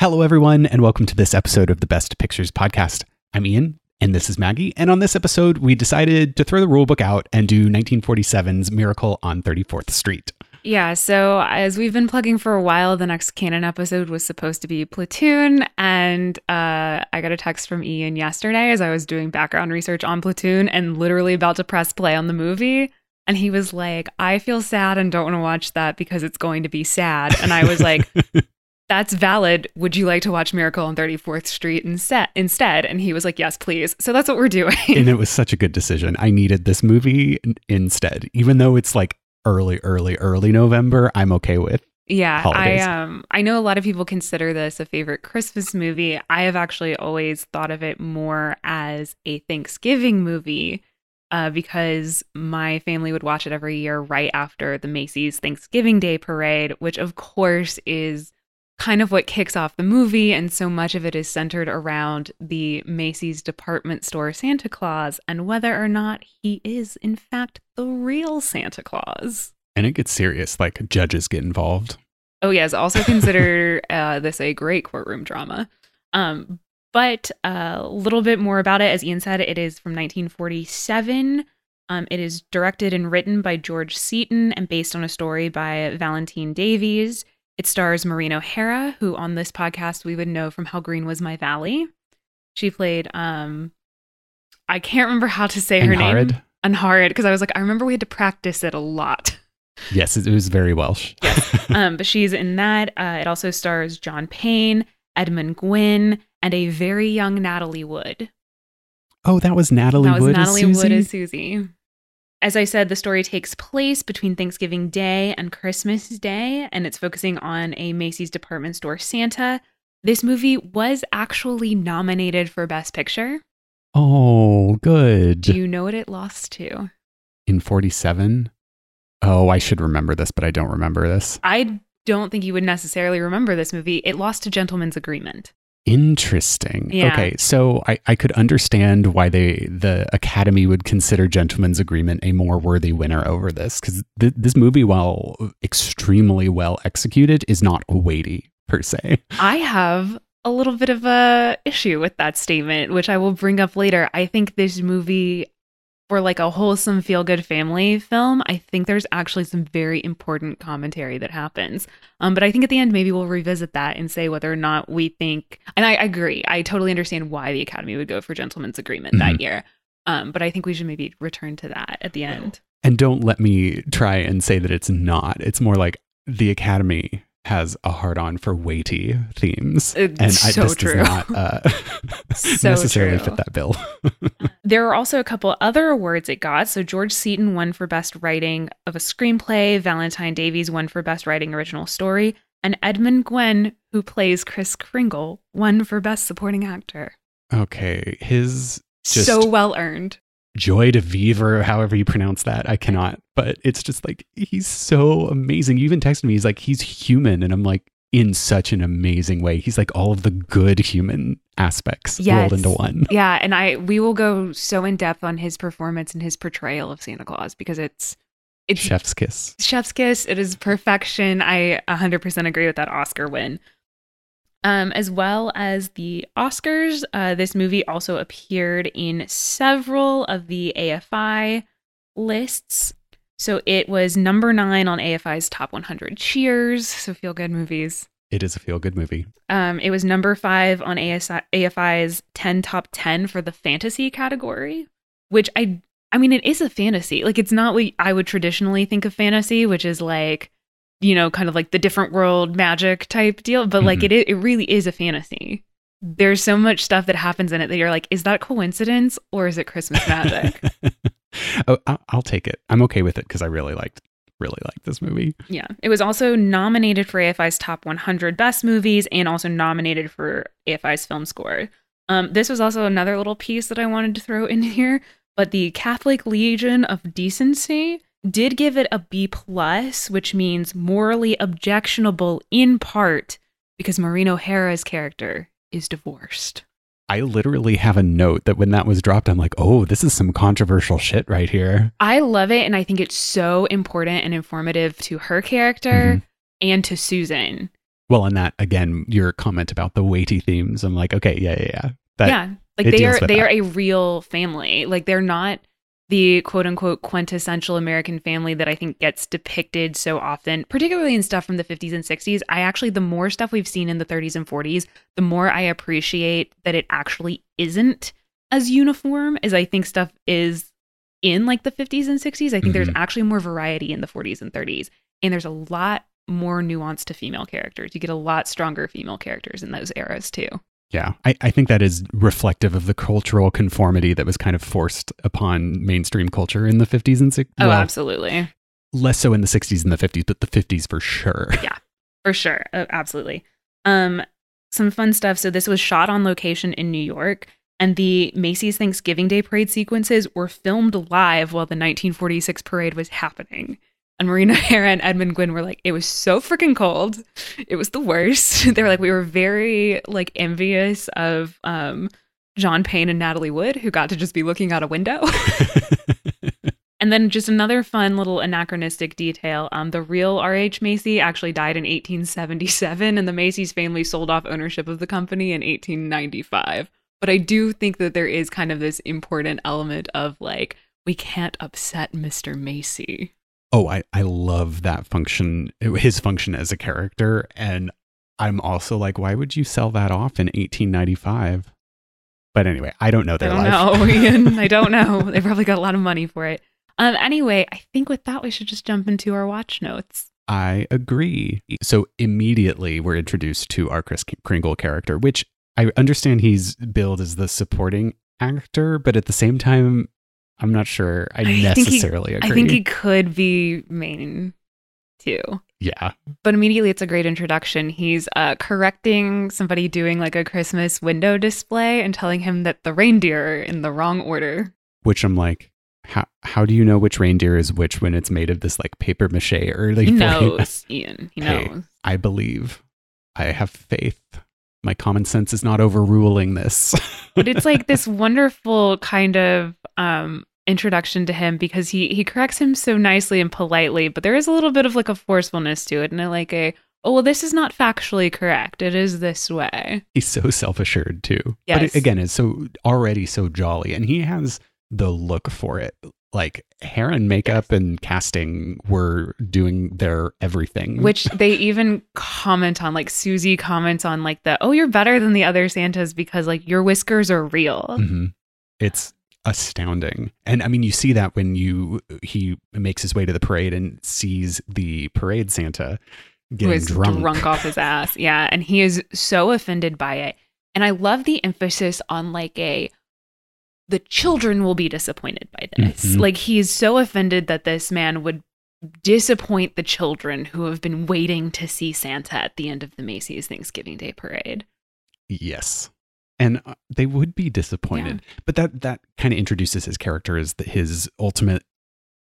Hello, everyone, and welcome to this episode of the Best Pictures podcast. I'm Ian, and this is Maggie. And on this episode, we decided to throw the rulebook out and do 1947's Miracle on 34th Street. Yeah, so as we've been plugging for a while, the next canon episode was supposed to be Platoon. And uh, I got a text from Ian yesterday as I was doing background research on Platoon and literally about to press play on the movie. And he was like, I feel sad and don't want to watch that because it's going to be sad. And I was like, that's valid. Would you like to watch Miracle on 34th Street instead? Instead, and he was like, "Yes, please." So that's what we're doing. and it was such a good decision. I needed this movie instead, even though it's like early, early, early November. I'm okay with. Yeah, holidays. I um I know a lot of people consider this a favorite Christmas movie. I have actually always thought of it more as a Thanksgiving movie. Uh, because my family would watch it every year right after the Macy's Thanksgiving Day parade, which of course is kind of what kicks off the movie, and so much of it is centered around the Macy's department store Santa Claus and whether or not he is, in fact, the real Santa Claus. And it gets serious, like judges get involved. Oh, yes. Also consider uh, this a great courtroom drama. Um, but a little bit more about it. As Ian said, it is from 1947. Um, it is directed and written by George Seaton and based on a story by Valentine Davies. It stars Maureen O'Hara, who on this podcast we would know from How Green Was My Valley. She played um I can't remember how to say her Angharad? name. Angharad, because I was like, I remember we had to practice it a lot. Yes, it was very Welsh. um, but she's in that. Uh, it also stars John Payne, Edmund Gwenn, and a very young Natalie Wood. oh, that was Natalie that was Wood Natalie as? Wood as Susie. As I said, the story takes place between Thanksgiving Day and Christmas Day, and it's focusing on a Macy's department store Santa. This movie was actually nominated for Best Picture. oh, good. Do you know what it lost to? In 47? Oh, I should remember this, but I don't remember this. I don't think you would necessarily remember this movie. It lost to Gentleman's Agreement. Interesting. Yeah. Okay, so I, I could understand why they the Academy would consider Gentleman's Agreement a more worthy winner over this because th- this movie, while extremely well executed, is not weighty per se. I have a little bit of a issue with that statement, which I will bring up later. I think this movie for like a wholesome feel good family film, I think there's actually some very important commentary that happens. Um, but I think at the end maybe we'll revisit that and say whether or not we think and I agree. I totally understand why the Academy would go for Gentleman's Agreement that Mhm. year. Um, but I think we should maybe return to that at the end. And don't let me try and say that it's not. It's more like the Academy has a hard on for weighty themes, It's and so this true. does not uh, So necessarily true. fit that bill. There are also a couple other awards it got. So George Seaton won for Best Writing of a Screenplay, Valentine Davies won for Best Writing Original Story, and Edmund Gwenn, who plays Kris Kringle, won for Best Supporting Actor. okay, his Just- so well earned. Joy de vivre, however you pronounce that. I cannot, but it's just like he's so amazing. You even texted me, he's like, he's human. And I'm like, in such an amazing way. He's like all of the good human aspects rolled into one. Yeah, and I we will go so in depth on his performance and his portrayal of Santa Claus because it's it's Chef's kiss. Chef's kiss. It is perfection. I 100% agree with that Oscar win. Um, as well as the Oscars, uh, this movie also appeared in several of the AFI lists. So it was number nine on AFI's top 100 cheers. So feel good movies. It is a feel good movie. Um, it was number five on ASI, AFI's 10 top 10 for the fantasy category, which I, I mean, it is a fantasy. Like, it's not what I would traditionally think of fantasy, which is like, you know, kind of like the different world magic type deal. But like, Mhm. it it really is a fantasy. There's so much stuff that happens in it that you're like, is that coincidence or is it Christmas magic? oh, I'll take it. I'm okay with it because I really liked, really liked this movie. Yeah. It was also nominated for AFI's top 100 best movies and also nominated for AFI's film score. Um, this was also another little piece that I wanted to throw in here, but the Catholic Legion of Decency did give it a B plus, which means morally objectionable in part because Maureen O'Hara's character is divorced. I literally have a note that when that was dropped, I'm like, oh, this is some controversial shit right here. I love it, and I think it's so important and informative to her character Mhm. and to Susan Well, and that again, your comment about the weighty themes, I'm like, okay, yeah, yeah, yeah. That, yeah, like they are they that. are a real family. Like they're not the quote unquote quintessential American family that I think gets depicted so often, particularly in stuff from the 50s and 60s. I actually, the more stuff we've seen in the 30s and 40s, the more I appreciate that it actually isn't as uniform as I think stuff is in like the 50s and 60s. I think there's Mhm. actually more variety in the 40s and 30s. And there's a lot more nuance to female characters. You get a lot stronger female characters in those eras too. Yeah, I, I think that is reflective of the cultural conformity that was kind of forced upon mainstream culture in the 50s and 60s. Oh, well, absolutely. less so in the 60s and the 50s, but the 50s for sure. Yeah, for sure. Uh, absolutely. Um, some fun stuff. So this was shot on location in New York, and the Macy's Thanksgiving Day parade sequences were filmed live while the 1946 parade was happening. And Maureen O'Hara and Edmund Gwenn were like, it was so freaking cold. It was the worst. they were like, we were very like envious of um John Payne and Natalie Wood, who got to just be looking out a window. And then just another fun little anachronistic detail. Um, the real R.H. Macy actually died in 1877, and the Macy's family sold off ownership of the company in 1895. But I do think that there is kind of this important element of like, we can't upset Mr. Macy. Oh, I, I love that function, his function as a character. And I'm also like, why would you sell that off in 1895? But anyway, I don't know I their don't life. know, Ian. I don't know. They probably got a lot of money for it. Um, anyway, I think with that, we should just jump into our watch notes. I agree. So immediately we're introduced to our Kris Kringle character, which I understand he's billed as the supporting actor, but at the same time, I'm not sure I, I think he- necessarily agree. I think he could be main too. yeah. but immediately it's a great introduction. He's uh, correcting somebody doing like a Christmas window display and telling him that the reindeer are in the wrong order. Which I'm like, how how do you know which reindeer is which when it's made of this like paper mache early He knows, Ian. He Hey. knows. I believe. I have faith. My common sense is not overruling this. But it's like this wonderful kind of um, introduction to him because he he corrects him so nicely and politely, but there is a little bit of like a forcefulness to it and a, like a oh well this is not factually correct. It is this way. He's so self assured too. But Yes. it, again, it's so already so jolly, and he has the look for it. Like hair and makeup and casting were doing their everything. Which they even comment on, like Susie comments on, like the oh, you're better than the other Santas because like your whiskers are real. Mhm. it's astounding, and I mean, you see that when you he makes his way to the parade and sees the parade Santa Who getting is drunk. drunk off his ass. Yeah. And he is so offended by it. And I love the emphasis on like a the children will be disappointed by this. Mhm. Like he's so offended that this man would disappoint the children who have been waiting to see Santa at the end of the Macy's Thanksgiving Day parade. Yes. And uh, they would be disappointed. But that that kind of introduces his character as the, his ultimate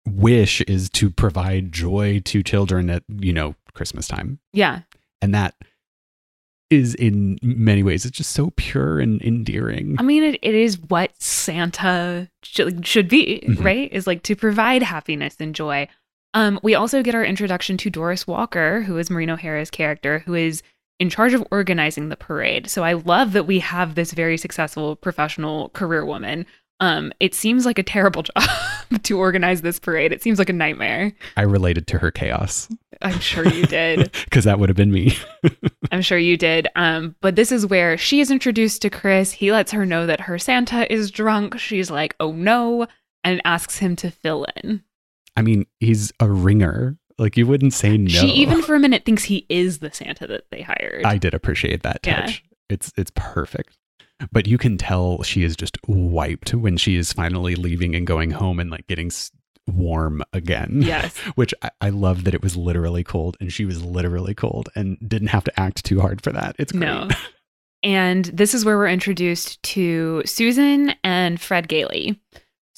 wish is to provide joy to children at, you know, Christmas time. Yeah. And that is in many ways it's just so pure and endearing. I mean, it, it is what Santa should, should be, Mhm. right? Is like to provide happiness and joy. Um, we also get our introduction to Doris Walker, who is Maureen O'Hara's character, who is in charge of organizing the parade. So I love that we have this very successful professional career woman. Um, it seems like a terrible job to organize this parade. It seems like a nightmare. I related to her chaos I'm sure you did. because that would have been me. I'm sure you did. Um, but this is where she is introduced to Kris. He lets her know that her Santa is drunk. She's like, oh no, and asks him to fill in. I mean, he's a ringer. Like you wouldn't say no. She even for a minute thinks he is the Santa that they hired. I did appreciate that Yeah. touch. It's it's perfect. But you can tell she is just wiped when she is finally leaving and going home and like getting s- warm again. yes. Which I, I love that it was literally cold and she was literally cold and didn't have to act too hard for that. It's great. No. And this is where we're introduced to Susan and Fred Gailey.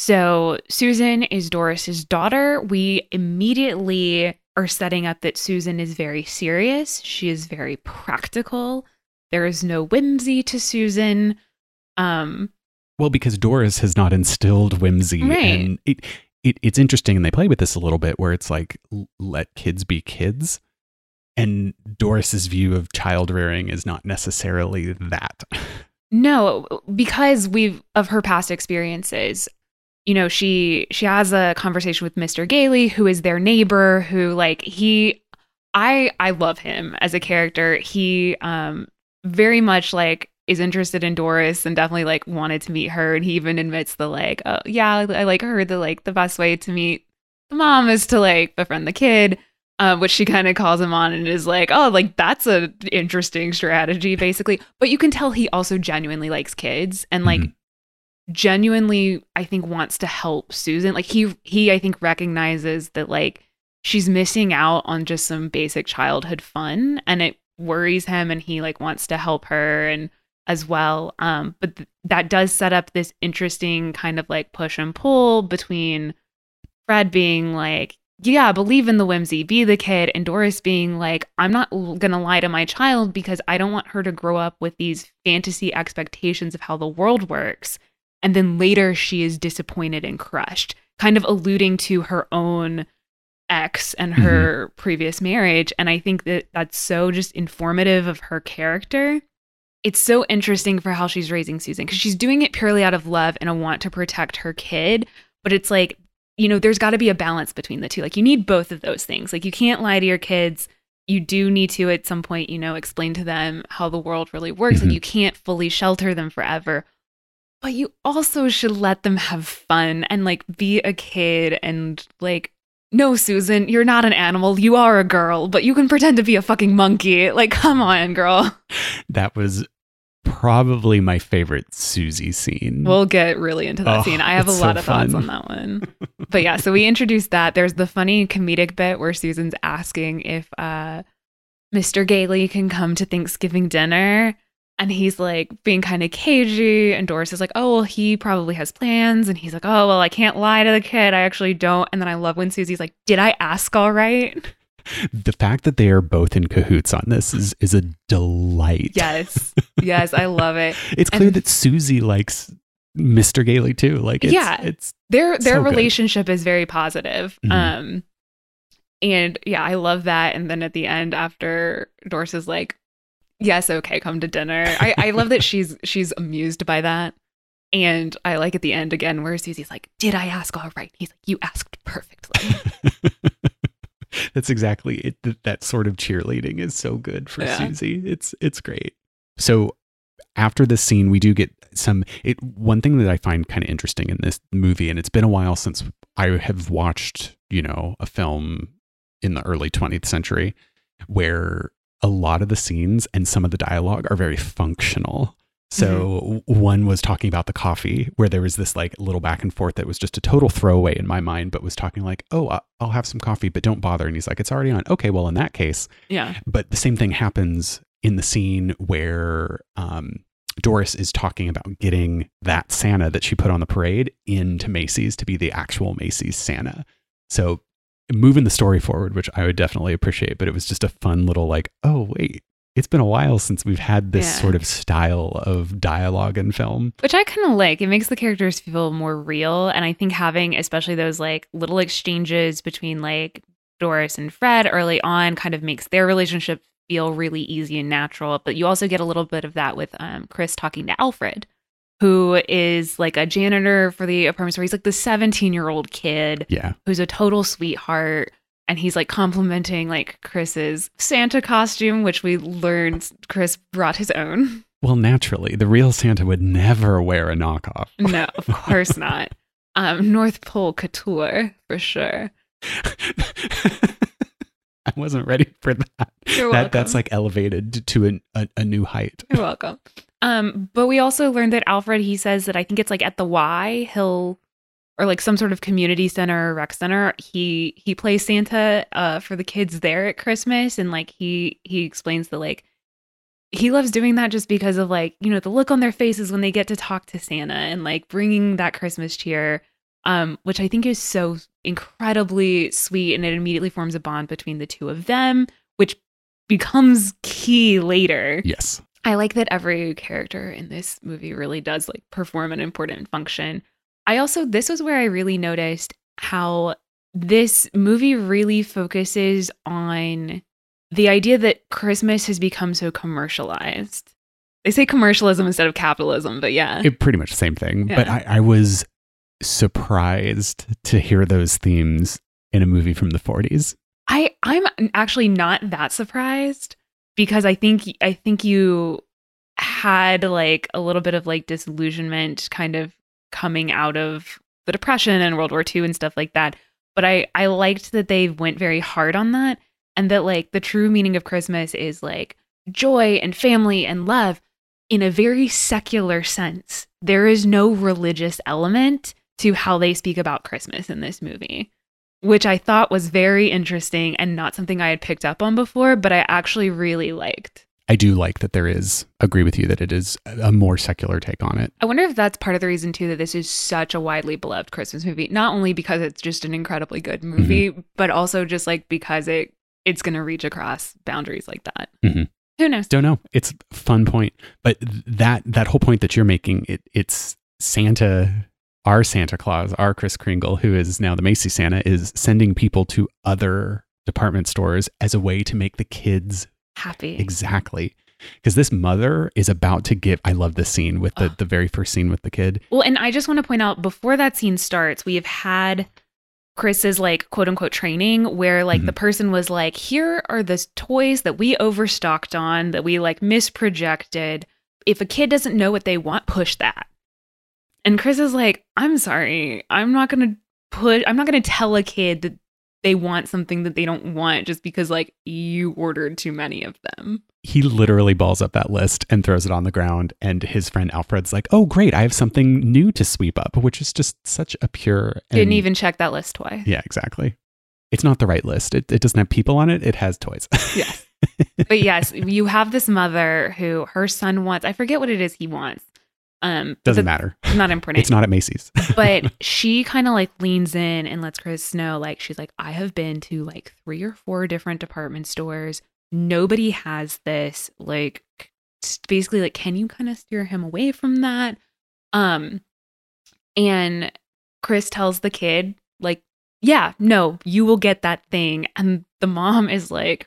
So, Susan is Doris's daughter. We immediately are setting up that Susan is very serious. She is very practical. There is no whimsy to Susan. Um, Well, because Doris has not instilled whimsy, Right. and it, it it's interesting, and they play with this a little bit, where it's like let kids be kids, and Doris's view of child rearing is not necessarily that. No, because we've of her past experiences. You know, she she has a conversation with Mr. Gailey, who is their neighbor, who like he I I love him as a character. He um very much like is interested in Doris and definitely like wanted to meet her and he even admits the like, oh yeah, I like her the like the best way to meet the mom is to like befriend the kid. Uh, which she kind of calls him on and is like, oh, like that's a interesting strategy, basically. But you can tell he also genuinely likes kids and like mm-hmm. Genuinely, I think, wants to help Susan. Like he he I think recognizes that like she's missing out on just some basic childhood fun and it worries him and he like wants to help her and as well. Um, but th- that does set up this interesting kind of like push and pull between Fred being like, yeah, believe in the whimsy, be the kid, and Doris being like, I'm not going to lie to my child because I don't want her to grow up with these fantasy expectations of how the world works. And then later she is disappointed and crushed, kind of alluding to her own ex and her mm-hmm. previous marriage. And I think that that's so just informative of her character. It's so interesting for how she's raising Susan because she's doing it purely out of love and a want to protect her kid. But it's like you know, there's got to be a balance between the two. Like you need both of those things. Like you can't lie to your kids. You do need to at some point, you know, explain to them how the world really works. Mm-hmm. Like you can't fully shelter them forever. But you also should let them have fun and like be a kid and like no, Susan, you're not an animal. You are a girl, but you can pretend to be a fucking monkey. Like, come on, girl. That was probably my favorite Susie scene. We'll get really into that oh, scene. I have a lot so of fun. thoughts on that one. but yeah, so we introduced that. There's the funny comedic bit where Susan's asking if uh, Mr. Gailey can come to Thanksgiving dinner. And he's like being kind of cagey. And Doris is like, oh, well, he probably has plans. And he's like, oh, well, I can't lie to the kid. I actually don't. And then I love when Susie's like, did I ask all right? the fact that they are both in cahoots on this is is a delight. Yes. Yes, I love it. it's clear and, that Susie likes Mr. Gailey too. Like it's, yeah, it's their their so relationship good. is very positive. Mm-hmm. Um and yeah, I love that. And then at the end, after Doris is like, Yes, okay, come to dinner. I, I love that she's she's amused by that. And I like at the end again where Susie's like, Did I ask all right? He's like, You asked perfectly. That's exactly it. That sort of cheerleading is so good for yeah. Susie. It's it's great. So after this scene, we do get some. It one thing that I find kind of interesting in this movie, and it's been a while since I have watched, you know, a film in the early 20th century where a lot of the scenes and some of the dialogue are very functional. So mm-hmm. one was talking about the coffee, where there was this like little back and forth that was just a total throwaway in my mind, but was talking like, "Oh, I'll have some coffee, but don't bother." And he's like, "It's already on." Okay, well in that case, yeah. But the same thing happens in the scene where um, Doris is talking about getting that Santa that she put on the parade into Macy's to be the actual Macy's Santa. So moving the story forward, which I would definitely appreciate, but it was just a fun little like, oh wait, it's been a while since we've had this yeah. sort of style of dialogue in film. Which I kind of like. It makes the characters feel more real. And I think having, especially those like little exchanges between like Doris and Fred early on, kind of makes their relationship feel really easy and natural. But you also get a little bit of that with um, Kris talking to Alfred, who is like a janitor for the apartment store. He's like the 17 year old kid. Yeah. Who's a total sweetheart and he's like complimenting like Kris's Santa costume, which we learned Kris brought his own. Well, naturally, the real Santa would never wear a knockoff. no, of course not. Um, North Pole couture for sure. I wasn't ready for that. You're that that's like elevated to a, a, a new height. You're welcome. Um, but we also learned that Alfred, he says that I think it's like at the Y, he'll or like some sort of community center or rec center he he plays santa uh for the kids there at christmas and like he he explains that like he loves doing that just because of like you know the look on their faces when they get to talk to santa and like bringing that christmas cheer um which i think is so incredibly sweet and it immediately forms a bond between the two of them which becomes key later yes i like that every character in this movie really does like perform an important function I also, this was where I really noticed how this movie really focuses on the idea that Christmas has become so commercialized. They say commercialism instead of capitalism, but yeah. It pretty much the same thing. But I, I was surprised to hear those themes in a movie from the 40s. I I'm actually not that surprised because I think I think you had like a little bit of like disillusionment kind of coming out of the depression and World War II and stuff like that. But I I liked that they went very hard on that and that like the true meaning of Christmas is like joy and family and love in a very secular sense. There is no religious element to how they speak about Christmas in this movie which I thought was very interesting and not something I had picked up on before, but I actually really liked. I do like that there is, agree with you that it is a more secular take on it. I wonder if that's part of the reason too that this is such a widely beloved Christmas movie. Not only because it's just an incredibly good movie, but also just like because it it's going to reach across boundaries like that. Mhm. Who knows? Don't know. It's a fun point. But that that whole point that you're making, it it's Santa our Santa Claus, our Kris Kringle, who is now the Macy Santa, is sending people to other department stores as a way to make the kids Happy. exactly. Because this mother is about to give. I love this scene with the, the very first scene with the kid. Well, and I just want to point out before that scene starts, we have had Kris's like quote unquote training where like the mm-hmm. person was like, here are the toys that we overstocked on that we like misprojected. If a kid doesn't know what they want, push that. And Kris is like, I'm sorry. I'm not going to put, I'm not going to tell a kid that they want something that they don't want just because like you ordered too many of them. He literally balls up that list and throws it on the ground. And his friend Alfred's like, "Oh, great! I have something new to sweep up," which is just such a pure. Didn't even check that list twice. Yeah, exactly. It's not the right list. It, it doesn't have people on it. It has toys. Yes. but yes, you have this mother who her son wants, I forget what it is he wants. Um Doesn't matter. it's not important. It's not at Macy's. but she kind of like leans in and lets Kris know like she's like I have been to like three or four different department stores. Nobody has this like basically like can you kind of steer him away from that? Um and Kris tells the kid like yeah, no, you will get that thing and the mom is like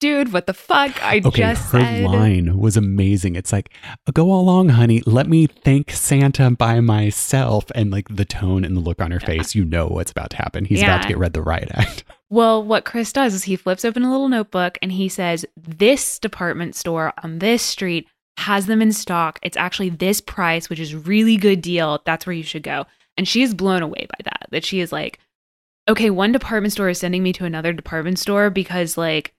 dude, what the fuck? I Okay, just her said line was amazing. It's like, "Go along, honey. Let me thank Santa by myself." And like the tone and the look on her face, you know what's about to happen. He's about to get read the riot act. Well, what Kris does is he flips open a little notebook and he says, This department store on this street has them in stock. It's actually this price, which is really good deal. That's where you should go. And she is blown away by that. That she is like, okay, one department store is sending me to another department store because like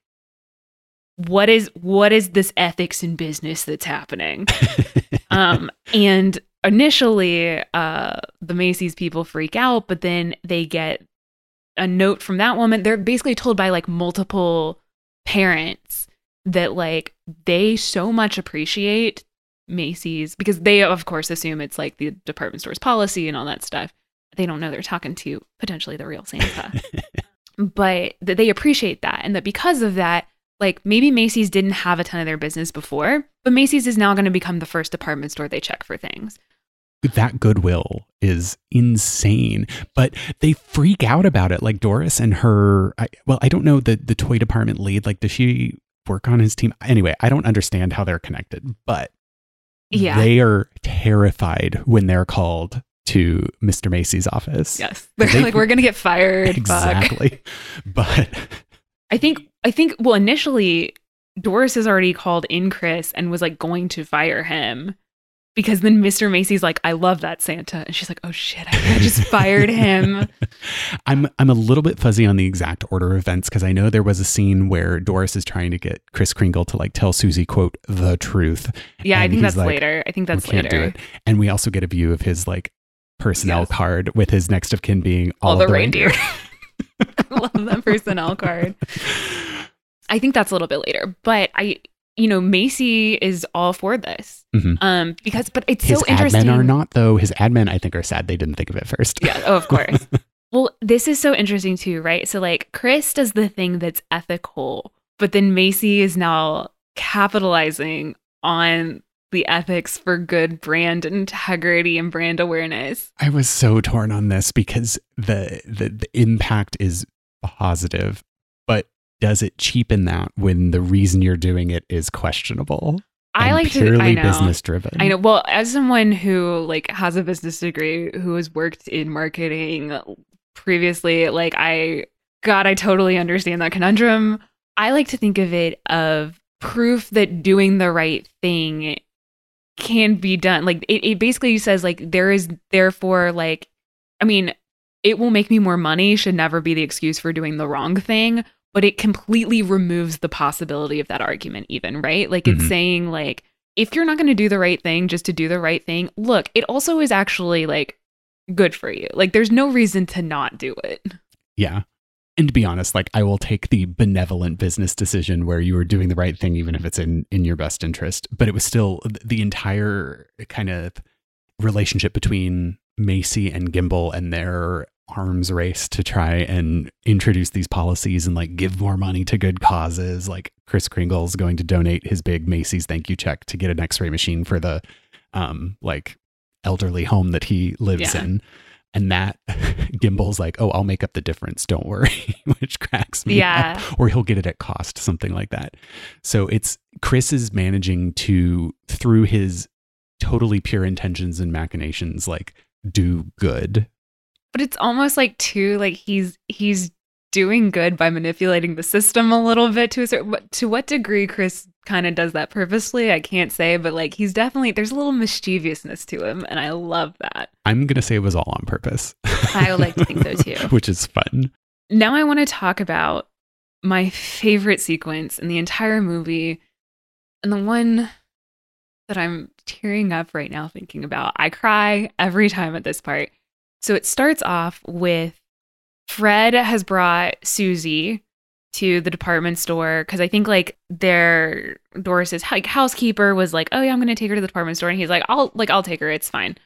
what is what is this ethics in business that's happening? um and initially uh the Macy's people freak out but then they get a note from that woman. They're basically told by like multiple parents that like they so much appreciate Macy's because they of course assume it's like the department store's policy and all that stuff. They don't know they're talking to potentially the real Santa. But that they appreciate that and that because of that like maybe Macy's didn't have a ton of their business before but Macy's is now going to become the first department store they check for things. That goodwill is insane but they freak out about it. Like doris and her I, well i don't know the the toy department lead. Like does she work on his team? Anyway i don't understand how they're connected but Yeah. they are terrified when they're called to mr macy's office. Yes. They're They- like we're going to get fired. Exactly. But I think I think well initially Doris has already called in Kris and was like going to fire him because then Mr. Macy's like I love that Santa and she's like oh shit I, I just fired him. I'm I'm a little bit fuzzy on the exact order of events because I know there was a scene where Doris is trying to get Kris Kringle to like tell Susie quote the truth. Yeah, I think that's like, later. I think that's we can't do later. it. And we also get a view of his like personnel Yes. card with his next of kin being all, All, of the reindeer. I love that personnel card. I think that's a little bit later, but I you know Macy is all for this. Mhm. Um because but it's his so interesting. His admin are not though. His admin I think are sad they didn't think of it first. Yeah, oh, of course. well, this is so interesting too, right? So, like, Kris does the thing that's ethical, but then Macy is now capitalizing on the ethics for good brand integrity and brand awareness. I was so torn on this because the the, the impact is positive, but does it cheapen that when the reason you're doing it is questionable? I like to purely I know. business driven. I know. Well, as someone who like has a business degree who has worked in marketing previously, like I God, I totally understand that conundrum. I like to think of it of proof that doing the right thing can be done. Like it, it basically says like there is therefore like I mean, it will make me more money should never be the excuse for doing the wrong thing, but it completely removes the possibility of that argument even, right? Like it's Mhm. saying like if you're not going to do the right thing just to do the right thing, look, it also is actually like good for you. Like there's no reason to not do it. Yeah. And to be honest, like I will take the benevolent business decision where you were doing the right thing, even if it's in in your best interest. But it was still the entire kind of relationship between Macy and Gimbel and their arms race to try and introduce these policies and like give more money to good causes. Like Kris Kringle's going to donate his big Macy's thank you check to get an X-ray machine for the um like elderly home that he lives Yeah. in. And that Gimbel's like, oh, I'll make up the difference. Don't worry, which cracks me Yeah. up. Or he'll get it at cost, something like that. So it's Kris is managing to, through his totally pure intentions and machinations, like do good. But it's almost like too like he's he's doing good by manipulating the system a little bit to a certain what- to what degree Kris kind of does that purposely, I can't say, but like he's definitely there's a little mischievousness to him and I love that. I'm gonna say it was all on purpose. I would like to think so too. which is fun. Now I want to talk about my favorite sequence in the entire movie and the one that I'm tearing up right now thinking about. I cry every time at this part. So it starts off with Fred has brought Susie to the department store because I think like their Doris's like housekeeper was like, "Oh yeah, I'm gonna take her to the department store," and he's like, "I'll like I'll take her. It's fine."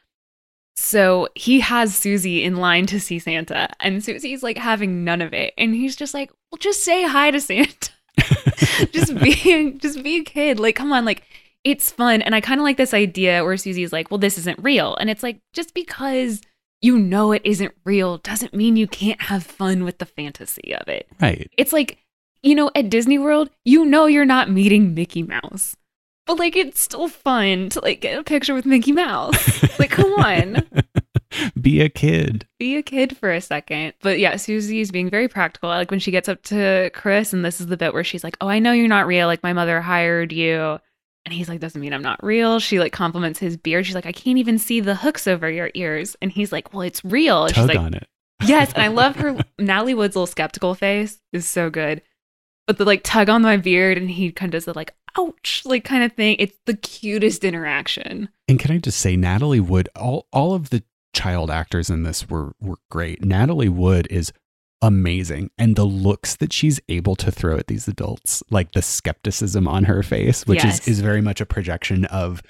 So he has Susie in line to see Santa, and Susie's like having none of it, and he's just like, "Well, just say hi to Santa. just be, just be a kid. Like, come on, like." It's fun. And I kind of like this idea where Susie's like, well, this isn't real. And it's like, just because you know it isn't real doesn't mean you can't have fun with the fantasy of it. Right. It's like, you know, at Disney World, you know you're not meeting Mickey Mouse. But like it's still fun to like get a picture with Mickey Mouse. Like, come on. Be a kid. Be a kid for a second. But yeah, Susie's being very practical. Like when she gets up to Kris, and this is the bit where she's like, Oh, I know you're not real. Like my mother hired you. And he's like, Doesn't mean I'm not real. She like compliments his beard. She's like, I can't even see the hooks over your ears. And he's like, Well, it's real. And she's Tug like, on it. Yes, and I love her Natalie Wood's little skeptical face is so good. But the like tug on my beard and he kind of does the like ouch like kind of thing. It's the cutest interaction. And can I just say, Natalie Wood, all all of the child actors in this were were great. Natalie Wood is amazing, and the looks that she's able to throw at these adults, like the skepticism on her face, which Yes. is is very much a projection of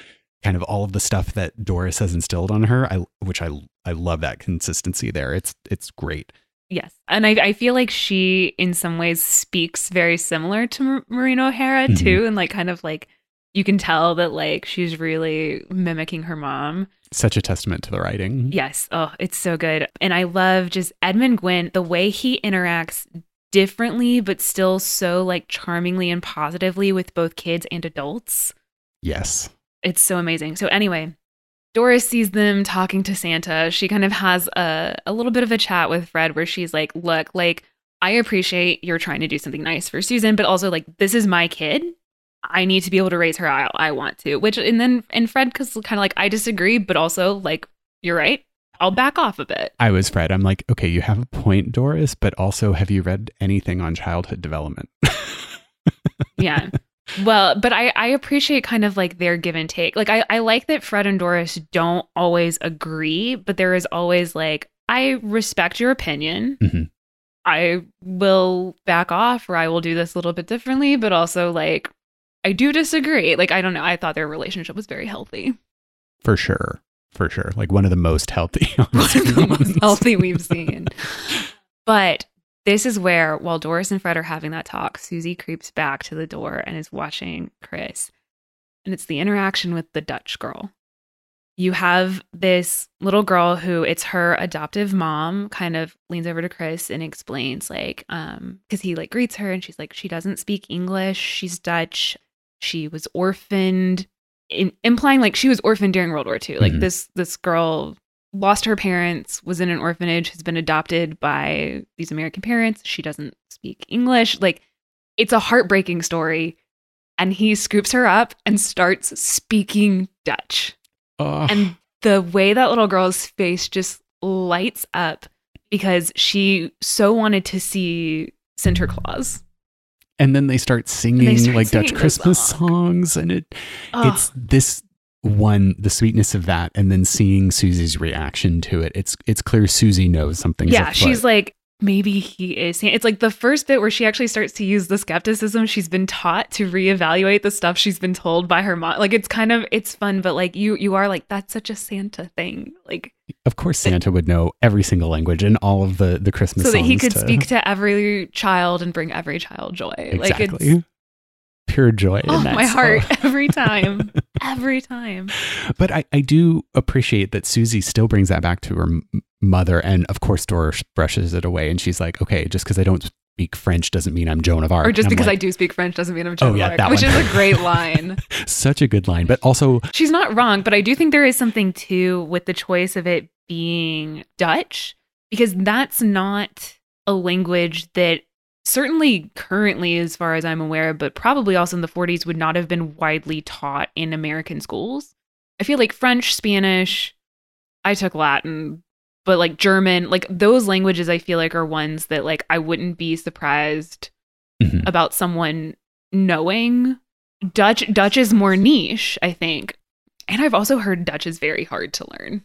kind of all of the stuff that Doris has instilled on her. I which I I love that consistency there. It's it's great. Yes. And I, I feel like she in some ways speaks very similar to Maureen O'Hara Mhm. too and like kind of like you can tell that like she's really mimicking her mom. Such a testament to the writing. Yes. Oh, it's so good. And I love just Edmund Gwenn, the way he interacts differently, but still so like charmingly and positively with both kids and adults. Yes. It's so amazing. So anyway, Doris sees them talking to Santa. She kind of has a, a little bit of a chat with Fred where she's like, look, like, I appreciate you're trying to do something nice for Susan, but also like this is my kid. I need to be able to raise her. I, I want to. Which and then and Fred because kind of like I disagree, but also like you're right. I'll back off a bit. I was Fred. I'm like, okay, you have a point, Doris, but also have you read anything on childhood development? Yeah. Well, but I, I appreciate kind of like their give and take. Like I, I like that Fred and Doris don't always agree, but there is always like, I respect your opinion. Mhm. I will back off or I will do this a little bit differently, but also like I do disagree. Like I don't know. I thought their relationship was very healthy. For sure. For sure. Like one of the most healthy. One of the most healthy we've seen. But this is where, while Doris and Fred are having that talk, Susie creeps back to the door and is watching Kris. And it's the interaction with the Dutch girl. you have this little girl who it's her adoptive mom kind of leans over to Kris and explains like um cuz he like greets her and she's like she doesn't speak English, she's Dutch, she was orphaned in, implying like she was orphaned during World War II. Like Mhm. this this girl lost her parents, was in an orphanage, has been adopted by these American parents. She doesn't speak English. Like it's a heartbreaking story. And he scoops her up and starts speaking Dutch. Oh, And the way that little girl's face just lights up because she so wanted to see Sinterklaas. And then they start singing start like singing Dutch Christmas song. songs, and it Oh, it's this one the sweetness of that, and then seeing Susie's reaction to it. It's it's clear Susie knows something. yeah, she's like, maybe he is. It's like the first bit where she actually starts to use the skepticism she's been taught to reevaluate the stuff she's been told by her mom. Like it's kind of it's fun, but like you you are like that's such a Santa thing. Like of course Santa would know every single language and all of the the Christmas so that he could to- speak to every child and bring every child joy. Like exactly it's pure joy. in oh that my heart every time, every time. But I, I do appreciate that Susie still brings that back to her m- mother. And of course, Doris brushes it away. And she's like, okay, just because I don't speak French doesn't mean I'm Joan of Arc. Or just because I do speak French doesn't mean I'm Oh, Joan of yeah, Arc, that which one. is a great line. Such a good line. But also, She's not wrong, but I do think there is something too with the choice of it being Dutch because that's not a language that certainly currently as far as I'm aware, but probably also in the 40s would not have been widely taught in American schools. I feel like French, Spanish, I took Latin, but like German, like those languages I feel like are ones that like I wouldn't be surprised Mhm. about someone knowing. Dutch Dutch is more niche, I think. And I've also heard Dutch is very hard to learn.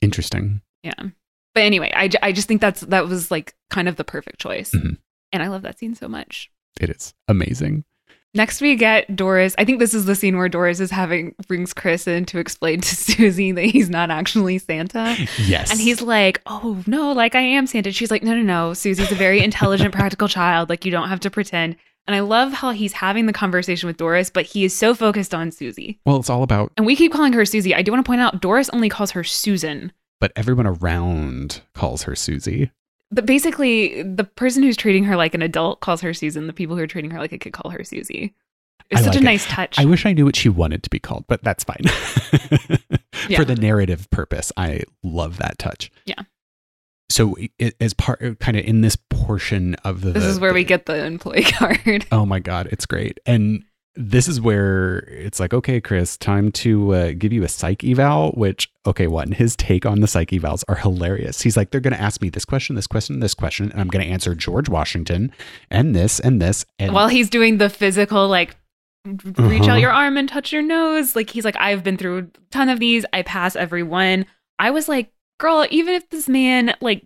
interesting. Yeah. But anyway, I, I just think that's that was like kind of the perfect choice. Mhm. And I love that scene so much. It is amazing. Next we get Doris. I think this is the scene where Doris is having brings Kris in to explain to Susie that he's not actually Santa. Yes. And he's like, "Oh no, like I am Santa." She's like, "No, no, no. Susie's a very intelligent, practical child. Like you don't have to pretend." And I love how he's having the conversation with Doris, but he is so focused on Susie. well, it's all about, And we keep calling her Susie. I do want to point out Doris only calls her Susan. but everyone around calls her Susie. But basically, the person who's treating her like an adult calls her Susan. The people who are treating her like a kid call her Susie. It's I such like a it. nice touch. I wish I knew what she wanted to be called, but that's fine. Yeah. For the narrative purpose, I love that touch. Yeah. So, it, as part, kind of in this portion of the, this is where we get the employee card. Oh my god, it's great. And this is where it's like, okay, Kris, time to uh, give you a psych eval. Which, okay, one, his take on the psych evals are hilarious. He's like, they're going to ask me this question, this question, this question, and I'm going to answer George Washington and this and this. And While he's doing the physical, like, reach Uh-huh. out your arm and touch your nose. Like, he's like, I've been through a ton of these. I pass every one. I was like, girl, even if this man, like,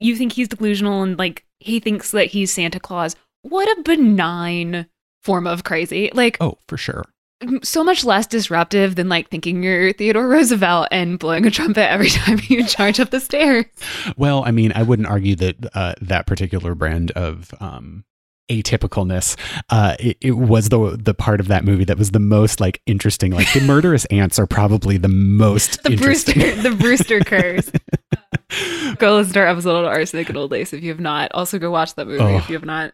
you think he's delusional and, like, he thinks that he's Santa Claus, what a benign form of crazy. Like, oh, for sure. so much less disruptive than like thinking you're Theodore Roosevelt and blowing a trumpet every time you charge up the stairs. Well, I mean, I wouldn't argue that uh, that particular brand of um, atypicalness uh, it, it was the the part of that movie that was the most like interesting. Like the murderous ants are probably the most The interesting. Brewster, the Brewster curse. go listen to our episode on Arsenic and Old Lace if you have not. Also, go watch that movie Oh. if you have not.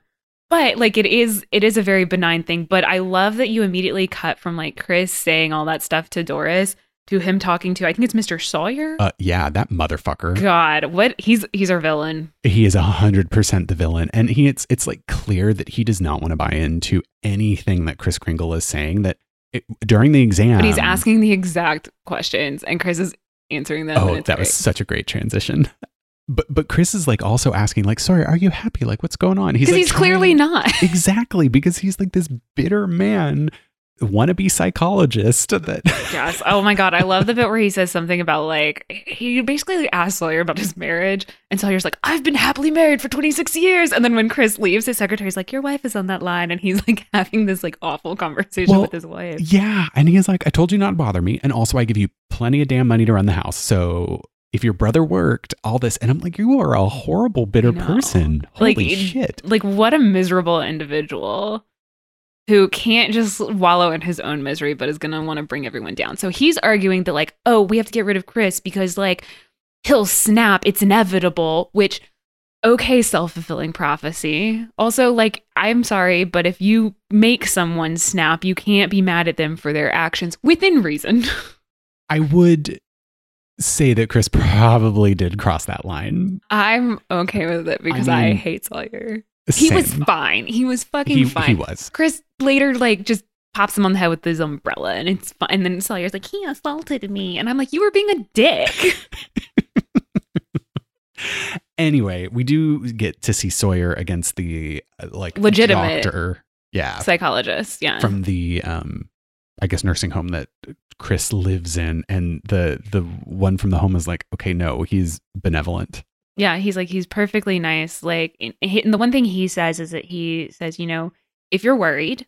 But like it is, it is a very benign thing. But I love that you immediately cut from like Kris saying all that stuff to Doris to him talking to I think it's Mr. Sawyer. Uh, yeah, that motherfucker. God, what he's he's our villain. He is a hundred percent the villain, and he it's it's like clear that he does not want to buy into anything that Kris Kringle is saying. That it, during the exam, But he's asking the exact questions, and Kris is answering them. Oh, that great. was such a great transition. But but Kris is like also asking like, sorry, are you happy? Like, what's going on? because like, he's clearly not. exactly because he's like this bitter man, wannabe psychologist that yes. Oh my god, I love the bit where he says something about like he basically asks Sawyer about his marriage, and Sawyer's like, "I've been happily married for 26 years," and then when Kris leaves, his secretary's like, "Your wife is on that line," and he's like having this like awful conversation Well, with his wife. Yeah. And he's like, I told you not to bother me. And also, I give you plenty of damn money to run the house. So if your brother worked, all this. And I'm like, you are a horrible, bitter person. Holy it- shit. Like what a miserable individual. who can't just wallow in his own misery, but is going to want to bring everyone down. So he's arguing that, like, oh, we have to get rid of Kris because, like, he'll snap. It's inevitable, which, okay, self fulfilling prophecy. Also, like, I'm sorry, but if you make someone snap, you can't be mad at them for their actions within reason. I would say that Kris probably did cross that line. I'm okay with it because I, mean, hate Sawyer. He was fine. He was fucking he, fine. he was. Kris later like just pops him on the head with his umbrella and it's fine. And then Sawyer's like, he assaulted me. And I'm like, you were being a dick. Anyway, we do get to see Sawyer against the uh, like Legitimate doctor. Yeah, Psychologist. Yeah. from the um I guess nursing home that Kris lives in and the the one from the home is like, "Okay, no, he's benevolent." yeah. He's like, he's perfectly nice. Like, and the one thing he says is that he says, you know, if you're worried,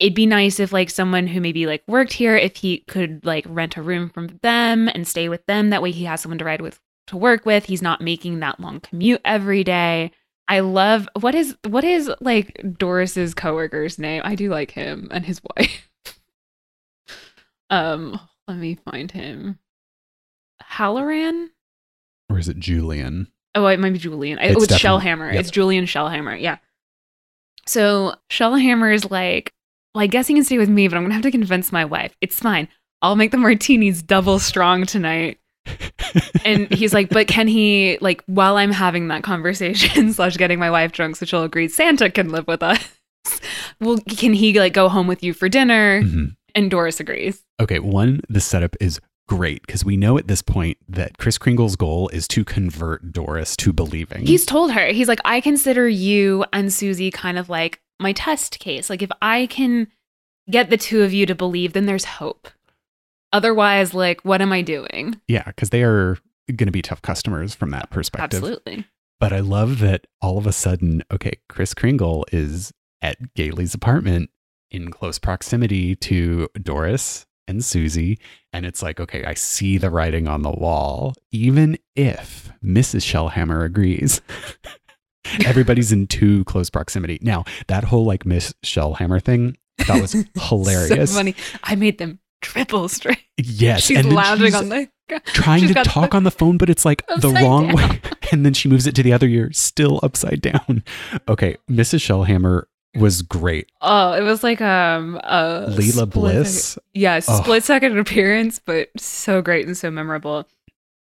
it'd be nice if like someone who maybe like worked here, if he could like rent a room from them and stay with them. That way he has someone to ride with to work with. He's not making that long commute every day. I love what is what is like Doris's coworker's name. I do like him and his wife. Um, let me find him. Halloran? Or is it Julian? Oh, it might be Julian. It's oh, it's definitely- Shellhammer. yep. It's Julian Shellhammer. Yeah. So Shellhammer is like, well, I guess he can stay with me, but I'm gonna have to convince my wife. It's fine. I'll make the martinis double strong tonight. And he's like, but can he like while I'm having that conversation slash getting my wife drunk so she'll agree Santa can live with us? Well, can he like go home with you for dinner? Mhm. And Doris agrees. Okay, one, the setup is great because we know at this point that Kris Kringle's goal is to convert Doris to believing. He's told her, he's like, I consider you and Susie kind of like my test case. Like, if I can get the two of you to believe, then there's hope. Otherwise, like, what am I doing? yeah, because they are going to be tough customers from that perspective. Absolutely. But I love that all of a sudden, okay, Kris Kringle is at Gailey's apartment in close proximity to Doris and Susie. And it's like, okay, I see the writing on the wall, even if Mrs. Shellhammer agrees. Everybody's in too close proximity. Now, that whole like Miss Shellhammer thing, I thought was hilarious. so funny. I made them triple straight. Yes. She's and lounging she's on the. trying to talk the- on the phone, but it's like the wrong down. way. And then she moves it to the other ear, still upside down. Okay, Mrs. Shellhammer was great. Oh, it was like um a Lela Bliss. second- yeah, Oh. split second appearance, but so great and so memorable.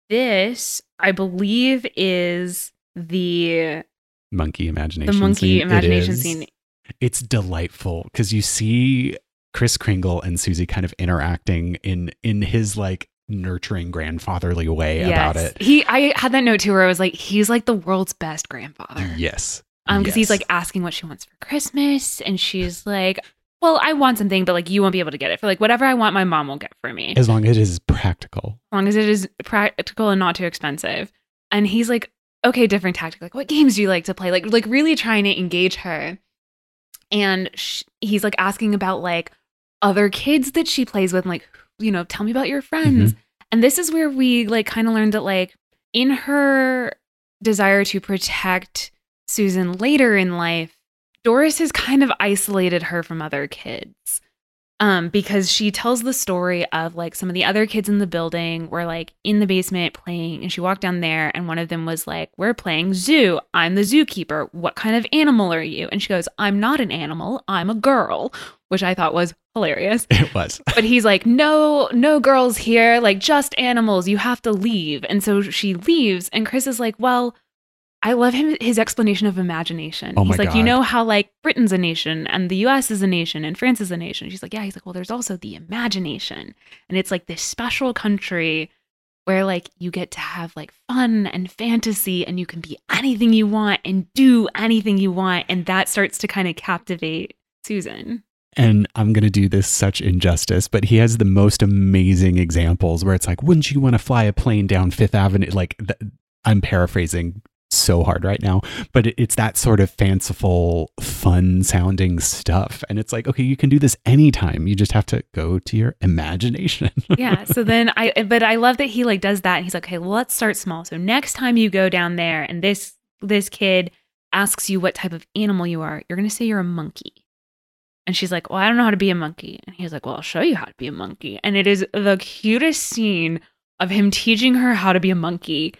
This, I believe, is the Monkey imagination. the monkey scene. Imagination is- scene. It's delightful because you see Kris Kringle and Susie kind of interacting in in his like nurturing grandfatherly way about it. He, I had that note too, where I was like, he's like the world's best grandfather. Yes. Um, because he's like asking what she wants for Christmas, and she's like, "Well, I want something, but like you won't be able to get it for like whatever I want, my mom will get for me, as long as it is practical. As long as it is practical and not too expensive." And he's like, "Okay, different tactic. Like, what games do you like to play? Like, like really trying to engage her." And sh- he's like asking about like other kids that she plays with, and like, you know, tell me about your friends. And this is where we like kind of learned that like in her desire to protect Susan later in life, Doris has kind of isolated her from other kids. Um, because she tells the story of like some of the other kids in the building were like in the basement playing, and she walked down there, and one of them was like, We're playing zoo. I'm the zookeeper. What kind of animal are you? And she goes, I'm not an animal, I'm a girl, which I thought was hilarious It was. but he's like no no girls here like just animals you have to leave and so she leaves and Kris is like well i love him his explanation of imagination. Oh my he's like you know how like britain's a nation and the us is a nation and france is a nation. She's like yeah. He's like well there's also the imagination. And it's like this special country where like you get to have like fun and fantasy and you can be anything you want and do anything you want. And that starts to kind of captivate susan. And I'm going to do this such injustice, but he has the most amazing examples where it's like, wouldn't you want to fly a plane down Fifth Avenue? Like, th- I'm paraphrasing so hard right now, but it, it's that sort of fanciful, fun sounding stuff. And it's like, okay, you can do this anytime. You just have to go to your imagination. yeah so then i but i love that he like does that and he's like okay well, let's start small so next time you go down there and this this kid asks you what type of animal you are you're going to say you're a monkey And she's like, Well, I don't know how to be a monkey. And he's like, Well, I'll show you how to be a monkey. And it is the cutest scene of him teaching her how to be a monkey.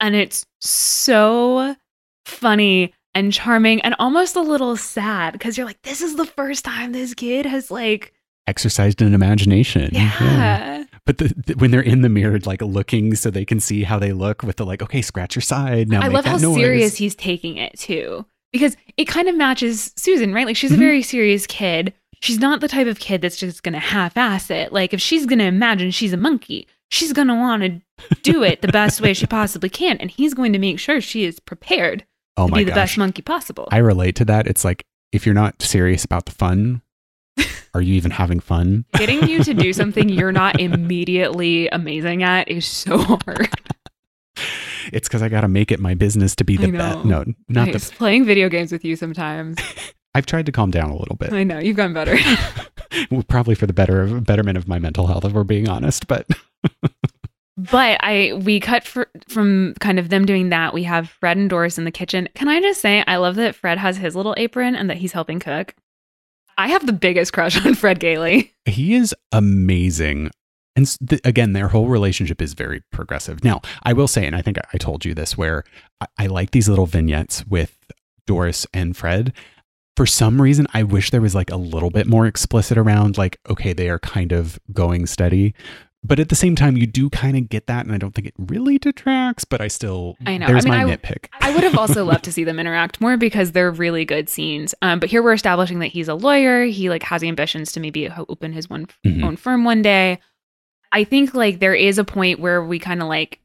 And it's so funny and charming and almost a little sad because you're like, This is the first time this kid has like Exercised an imagination. Yeah. But the, the- when they're in the mirror, like looking so they can see how they look with the like, okay, scratch your side. Now I love how noise. serious he's taking it too. Because it kind of matches Susan, right? Like she's Mhm. a very serious kid. She's not the type of kid that's just gonna half ass it. Like if she's gonna imagine she's a monkey, she's gonna wanna do it the best way she possibly can. And he's going to make sure she is prepared oh to be the gosh. best monkey possible. I relate to that. It's like if you're not serious about the fun, are you even having fun? Getting you to do something you're not immediately amazing at is so hard. It's because I got to make it my business to be the best. No, not the. Nice. Playing video games with you sometimes. I've tried to calm down a little bit, I know, you've gotten better. Probably for the better betterment of my mental health, if we're being honest. But But I we cut fr- from kind of them doing that. We have Fred and Doris in the kitchen. Can I just say I love that Fred has his little apron and that he's helping cook. I have the biggest crush on Fred Gailey. he is amazing. And th- again, their whole relationship is very progressive. Now, I will say, and I think I- I told you this, where I, I like these little vignettes with Doris and Fred. For some reason, I wish there was like a little bit more explicit around, like, okay, they are kind of going steady. But at the same time, you do kind of get that. And I don't think it really detracts, but I still, I know. there's I mean, my I- nitpick. I would have also loved to see them interact more because they're really good scenes. Um, but here we're establishing that he's a lawyer. He like has ambitions to maybe open his one Mhm. own firm one day. I think like there is a point where we kind of like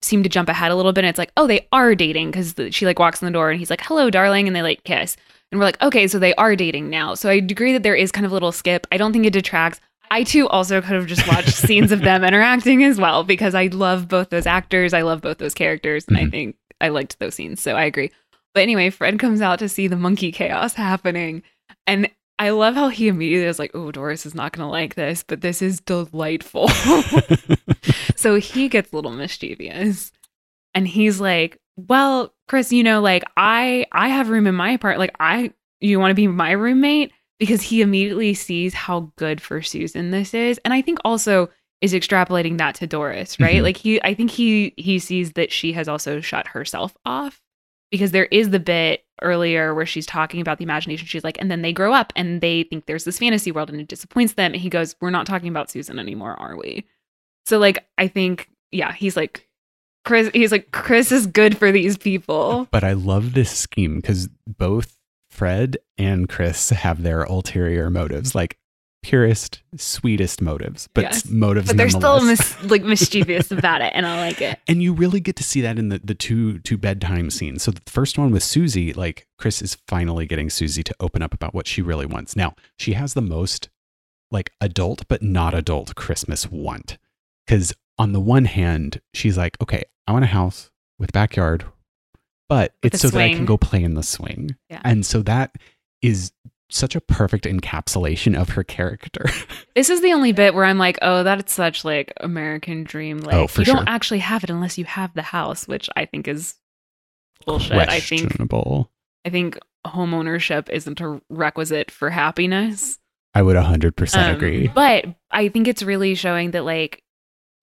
seem to jump ahead a little bit. And it's like, oh, they are dating because she like walks in the door and he's like, hello, darling, and they like kiss. And we're like, okay, so they are dating now. So I agree that there is kind of a little skip. I don't think it detracts. I too also could have just watched scenes of them interacting as well because I love both those actors. I love both those characters. And I Mhm. think I liked those scenes. So I agree. But anyway, Fred comes out to see the monkey chaos happening. And I love how he immediately is like, oh, Doris is not going to like this, but this is delightful. so he gets a little mischievous. And he's like, well, Kris, you know, like I I have room in my apartment. Like I you want to be my roommate? Because he immediately sees how good for Susan this is. And I think also is extrapolating that to Doris, right? Mhm. Like he I think he he sees that she has also shut herself off because there is the bit earlier where she's talking about the imagination. She's like, and then they grow up and they think there's this fantasy world and it disappoints them. And he goes, We're not talking about Susan anymore, are we? So like I think, yeah, he's like Kris he's like, Kris is good for these people. But I love this scheme because both Fred and Kris have their ulterior motives, like purest, sweetest motives, but Yes. motives But they're still mis- like mischievous about it, and I like it. and you really get to see that in the, the two two bedtime scenes. So the first one with Susie, like Kris is finally getting Susie to open up about what she really wants. Now she has the most like adult but not adult Christmas want, because on the one hand she's like, okay, I want a house with backyard, but With it's so that I can go play in the swing, Yeah. and so that is such a perfect encapsulation of her character. This is the only bit where I'm like, oh, that's such like American dream. Like Oh, for you don't actually have it unless you have the house, which I think is bullshit. I think. I think home ownership isn't a requisite for happiness. I would hundred percent Um, agree. But I think it's really showing that like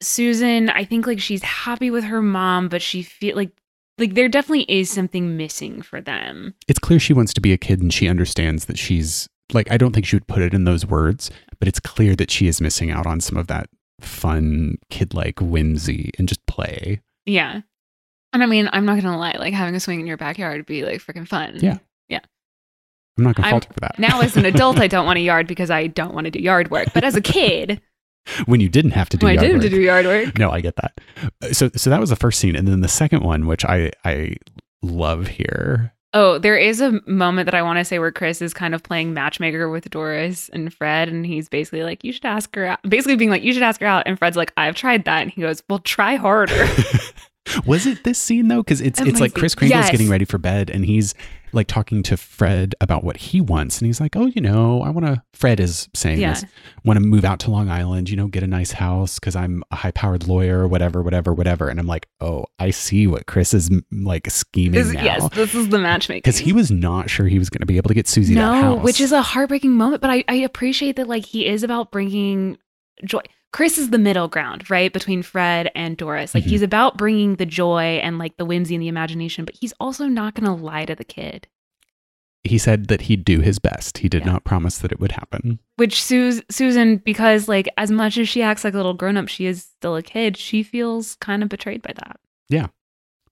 Susan, I think like she's happy with her mom, but she feel like like there definitely is something missing for them. it's clear she wants to be a kid and she understands that she's like I don't think she would put it in those words, but it's clear that she is missing out on some of that fun kid like whimsy and just play. Yeah. And I mean, I'm not gonna lie, like having a swing in your backyard would be like freaking fun. Yeah. Yeah. I'm not gonna fault her for that. Now as an adult, I don't want a yard because I don't want to do yard work. But as a kid, when you didn't have to do when I did have work. to do yard work. no, I get that. So so that was the first scene, and then the second one, which I I love here. Oh, there is a moment that I want to say where Kris is kind of playing matchmaker with Doris and Fred, and he's basically like, "You should ask her out." Basically, being like, "You should ask her out," and Fred's like, "I've tried that," and he goes, "Well, try harder." Was it this scene though? Because it's it's like Kris Kringle's Yes. getting ready for bed and he's like talking to Fred about what he wants. And he's like, Oh, you know, I want to, Fred is saying Yeah. this, want to move out to Long Island, you know, get a nice house because I'm a high powered lawyer, whatever, whatever, whatever. And I'm like, Oh, I see what Kris is like scheming This- now. yes, this is the matchmaking. Because he was not sure he was going to be able to get Susie that no, house. which is a heartbreaking moment. But I, I appreciate that like he is about bringing joy. Kris is the middle ground, right, between Fred and Doris. Like Mhm. he's about bringing the joy and like the whimsy and the imagination, but he's also not going to lie to the kid. he said that he'd do his best. He did Yeah. not promise that it would happen. Which Sus- Susan, because like as much as she acts like a little grown up, she is still a kid. She feels kind of betrayed by that. Yeah,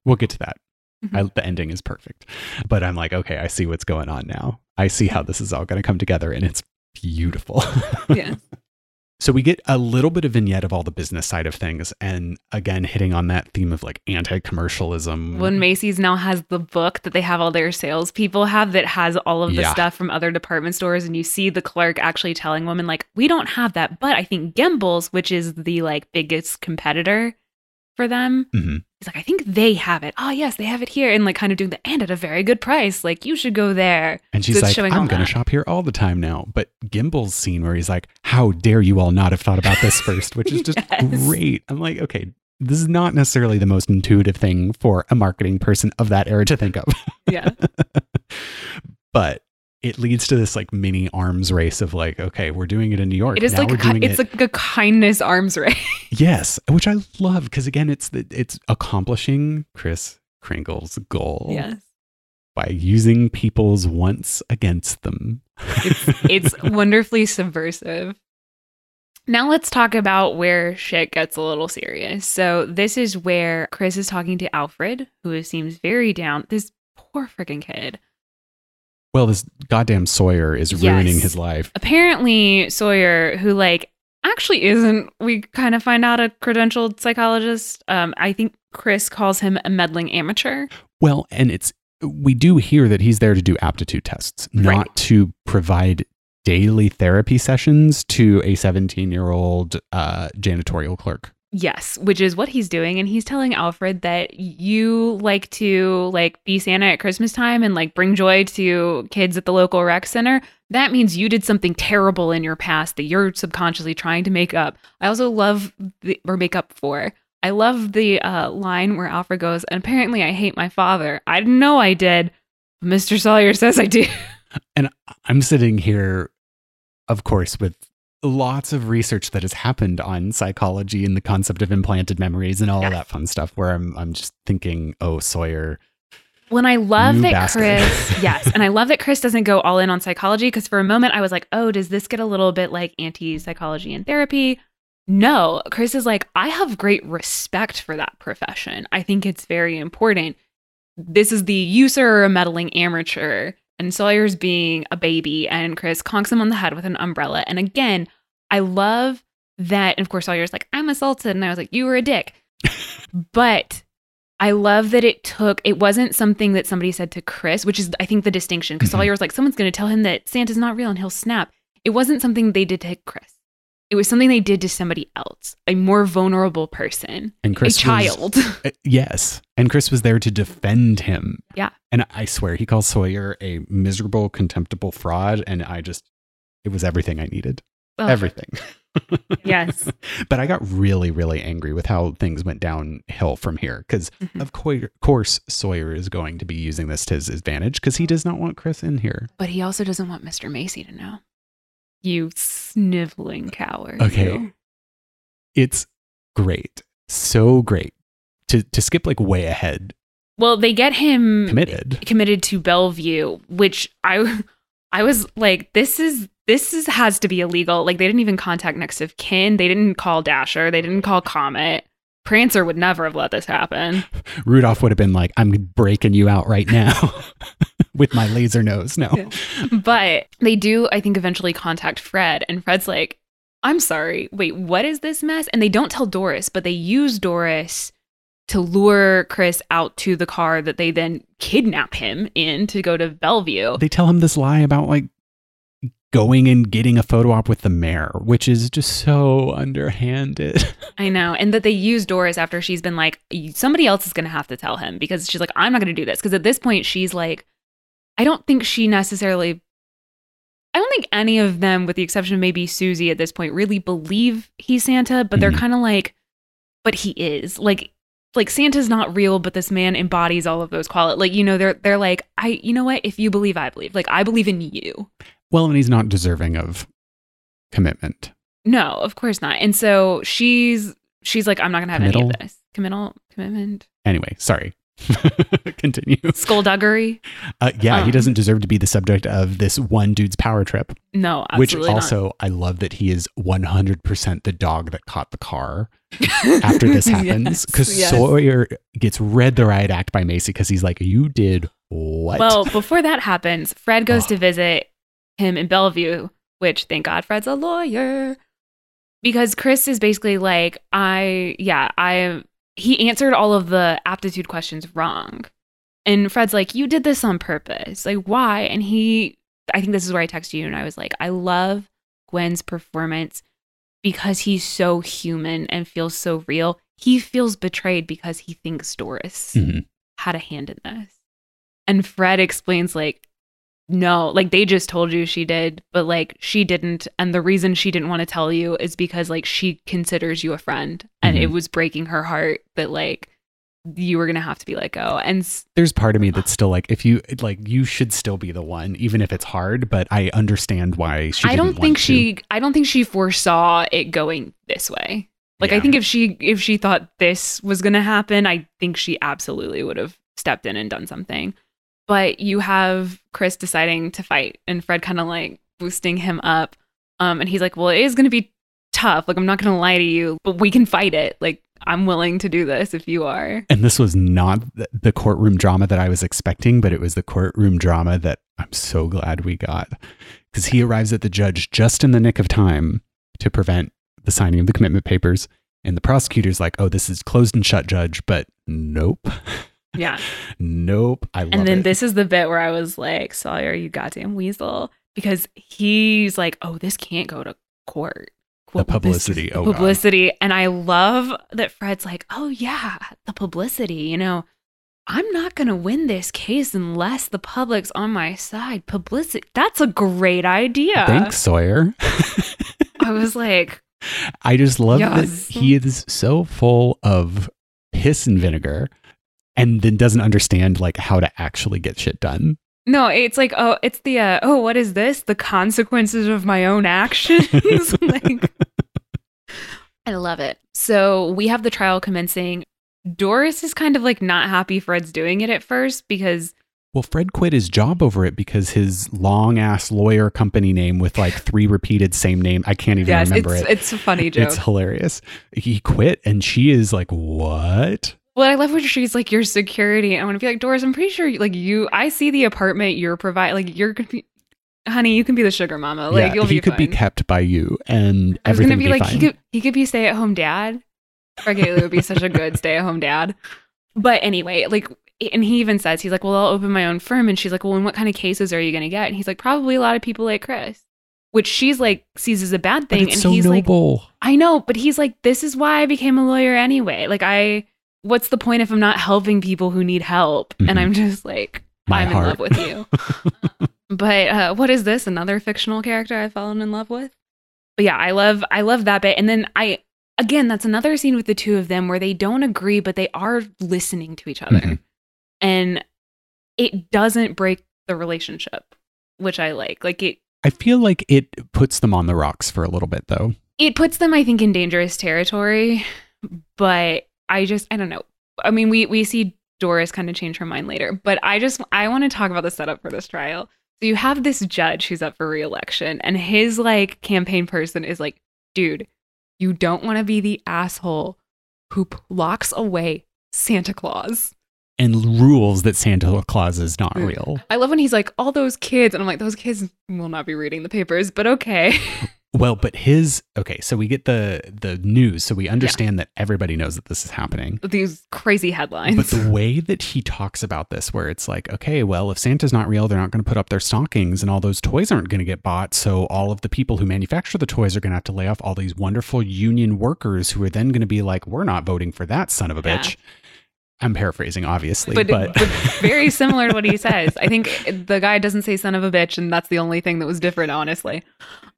we'll get to that. Mhm. I, the ending is perfect. But I'm like, okay, I see what's going on now. I see how this is all going to come together and it's beautiful. Yeah. so we get a little bit of vignette of all the business side of things. And again, hitting on that theme of like anti commercialism. when Macy's now has the book that they have all their salespeople have that has all of the Yeah. stuff from other department stores, and you see the clerk actually telling women like, "We don't have that," but I think Gimbels, which is the like biggest competitor for them, Mhm. He's like, "I think they have it." Oh yes, they have it here, and like kind of doing the and at a very good price. Like you should go there. And she's So like, I'm going to shop here all the time now. But Gimbel's scene where he's like, How dare you all not have thought about this first, which is just Yes. great. I'm like, okay, this is not necessarily the most intuitive thing for a marketing person of that era to think of. Yeah, but it leads to this like mini arms race of like, okay, we're doing it in New York. it is Now like we're a, doing it's it. like a kindness arms race. Yes, which I love because again, it's the, it's accomplishing Kris Kringle's goal yes, by using people's wants against them. it's wonderfully subversive. Now let's talk about where shit gets a little serious. So this is where Kris is talking to Alfred, who seems very down. This poor freaking kid. well, this goddamn Sawyer is Yes. ruining his life. Apparently Sawyer, who like actually isn't, we kind of find out a credentialed psychologist. Um, I think Kris calls him a meddling amateur. Well, and it's we do hear that he's there to do aptitude tests, not Right. to provide daily therapy sessions to a 17 year old uh, janitorial clerk. Yes, which is what he's doing and he's telling Alfred that you like to like be Santa at Christmas time and like bring joy to kids at the local rec center. That means you did something terrible in your past that you're subconsciously trying to make up. I also love the or make up for. I love the uh, line where Alfred goes, and apparently I hate my father. I didn't know I did. Mr. Sawyer says I do. And I'm sitting here, of course, with lots of research that has happened on psychology and the concept of implanted memories and all Yeah. that fun stuff where I'm I'm just thinking, oh Sawyer. When I love You that bastard. Kris, yes, and I love that Kris doesn't go all in on psychology because for a moment I was like, oh, does this get a little bit like anti psychology and therapy? No, Kris is like, I have great respect for that profession. I think it's very important. This is the user or a meddling amateur, and Sawyer's being a baby, and Kris conks him on the head with an umbrella. And again, I love that. And of course, Sawyer's like, I'm assaulted. And I was like, you were a dick. but I love that it took, it wasn't something that somebody said to Kris, which is, I think, the distinction. Because Mhm. Sawyer was like, someone's going to tell him that Santa's not real and he'll snap. It wasn't something they did to Kris. It was something they did to somebody else, a more vulnerable person, And Kris a was- child. Uh, yes. And Kris was there to defend him. Yeah. And I swear he calls Sawyer a miserable, contemptible fraud. And I just, it was everything I needed. Ugh. Everything. Yes. but I got really, really angry with how things went downhill from here. Because, Mhm. of coi- course, Sawyer is going to be using this to his advantage because he does not want Kris in here. But he also doesn't want Mr. Macy to know. You sniveling coward. Okay. you. It's great. So great. To, to skip like way ahead, Well, they get him committed. committed to Bellevue, which I I was like, this is this is has to be illegal. Like they didn't even contact next of kin. They didn't call Dasher. They didn't call Comet. Prancer would never have let this happen. Rudolph would have been like, I'm breaking you out right now with my laser nose. No. Yeah. But they do, I think, eventually contact Fred, and Fred's like, I'm sorry, wait, what is this mess? And they don't tell Doris, but they use Doris to lure Kris out to the car that they then kidnap him in to go to Bellevue. They tell him this lie about like going and getting a photo op with the mayor, which is just so underhanded. I know. And that they use Doris after she's been like, somebody else is going to have to tell him because she's like, I'm not going to do this. Because at this point, she's like, I don't think she necessarily, I don't think any of them, with the exception of maybe Susie at this point, really believe he's Santa, but they're Mhm. kind of like, but he is. Like, like Santa's not real, but this man embodies all of those qualities. Like, you know, they're they're like, I, you know what? If you believe, I believe. Like, I believe in you. Well, and he's not deserving of commitment. No, of course not. And so she's she's like, I'm not gonna have any of this. Committal, commitment, Anyway, sorry. Continue. skullduggery. Uh, yeah, he Um. doesn't deserve to be the subject of this one dude's power trip. No, which also, I love that he is 100% the dog that caught the car after this happens. Because Yes, yes. Sawyer gets read the riot act by Macy because he's like, You did what? Well, before that happens, Fred goes Oh. to visit him in Bellevue, which thank God Fred's a lawyer. Because Kris is basically like, I, yeah, I, he answered all of the aptitude questions wrong. And Fred's like, You did this on purpose. Like, why? And he, I think this is where I texted you and I was like, I love Gwenn's performance because he's so human and feels so real. He feels betrayed because he thinks Doris Mhm. had a hand in this. And Fred explains, like, no, like they just told you she did, but like she didn't. And the reason she didn't want to tell you is because like she considers you a friend and it Mhm. was breaking her heart that like you were going to have to be let go. And s- There's part of me that's still like, if you, like, you should still be the one, even if it's hard, but I understand why she I don't think to. she, I don't think she foresaw it going this way. Like I think if she, if she thought this was going to happen, I think she absolutely would have stepped in and done something. But you have Kris deciding to fight and Fred kind of like boosting him up. Um, and he's like, well, it is going to be tough. Like, I'm not going to lie to you, but we can fight it. Like, I'm willing to do this if you are. And this was not the courtroom drama that I was expecting, but it was the courtroom drama that I'm so glad we got. Because he arrives at the judge just in the nick of time to prevent the signing of the commitment papers. And the prosecutor's like, oh, this is closed and shut, judge. But nope. Yeah. nope. I love And then it. this is the bit where I was like, Sawyer, you goddamn weasel. Because he's like, oh, this can't go to court. The Quote, this- publicity, oh, God. publicity. And I love that Fred's like, oh, yeah, the publicity. You know, I'm not going to win this case unless the public's on my side. Publicity. That's a great idea. Thanks, Sawyer. I was like, I just love Yes. that he is so full of piss and vinegar and then doesn't understand like how to actually get shit done. no, it's like, oh, it's the, uh, oh, what is this? The consequences of my own actions. like, I love it. So we have the trial commencing. Doris is kind of like not happy Fred's doing it at first because Well, Fred quit his job over it because his long ass lawyer company name with like three repeated same name. I can't even yes, remember it's it. it's a funny joke. It's hilarious. He quit and she is like, What? Well, I love when she's like your security. I want to be like Doris. I'm pretty sure like you. I see the apartment you're providing. Like you're gonna be, honey. You can be the sugar mama. Like yeah, you'll he be could fine. be kept by you and I was gonna be be like fine. he could he could be stay at home dad. Fred Gailey would be such a good stay at home dad. But anyway, like and he even says he's like, Well, I'll open my own firm and she's like, Well, and what kind of cases are you gonna get? And he's like, Probably a lot of people like Kris. Which she's like sees as a bad thing. and so he's like noble. I know, but he's like, This is why I became a lawyer anyway. Like I what's the point if I'm not helping people who need help? Mhm. And I'm just like My I'm heart. in love with you. but uh, what is this? Another fictional character I've fallen in love with? But yeah, I love I love that bit. And then I again, that's another scene with the two of them where they don't agree, but they are listening to each other. Mhm. And it doesn't break the relationship, which I like. Like it I feel like it puts them on the rocks for a little bit though. it puts them, I think, in dangerous territory. But I just I don't know. I mean, we we see Doris kind of change her mind later, but I just I want to talk about the setup for this trial. So you have this judge who's up for reelection, and his like campaign person is like, dude, you don't want to be the asshole who p- locks away Santa Claus. And rules that Santa Claus is not Mm. real. I love when he's like, all those kids, and I'm like, those kids will not be reading the papers, but okay. Well, but his okay, so we get the the news, so we understand that everybody knows that this is happening. These crazy headlines. But the way that he talks about this, where it's like, okay, well, if Santa's not real, they're not going to put up their stockings and all those toys aren't going to get bought. So all of the people who manufacture the toys are going to have to lay off all these wonderful union workers who are then going to be like, we're not voting for that son of a Yeah. bitch. I'm paraphrasing, obviously, but, but, but very similar to what he says. I think the guy doesn't say son of a bitch, and that's the only thing that was different, honestly.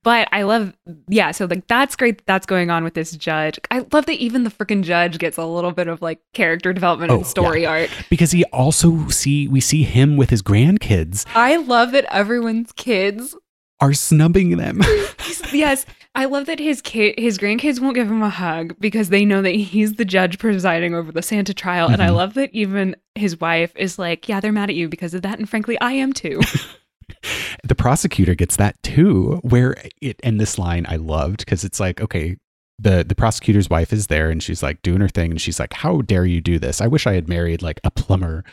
But I love, yeah, so like that's great that that's going on with this judge. I love that even the freaking judge gets a little bit of like character development Oh, and story arc. because he also see we see him with his grandkids I love that everyone's kids are snubbing them. yes, I love that his kid, his grandkids won't give him a hug because they know that he's the judge presiding over the Santa trial, and I Mhm. love that even his wife is like, "Yeah, they're mad at you because of that," and frankly, I am too. the prosecutor gets that too where it and this line i loved because it's like okay the the prosecutor's wife is there and she's like doing her thing and she's like how dare you do this i wish i had married like a plumber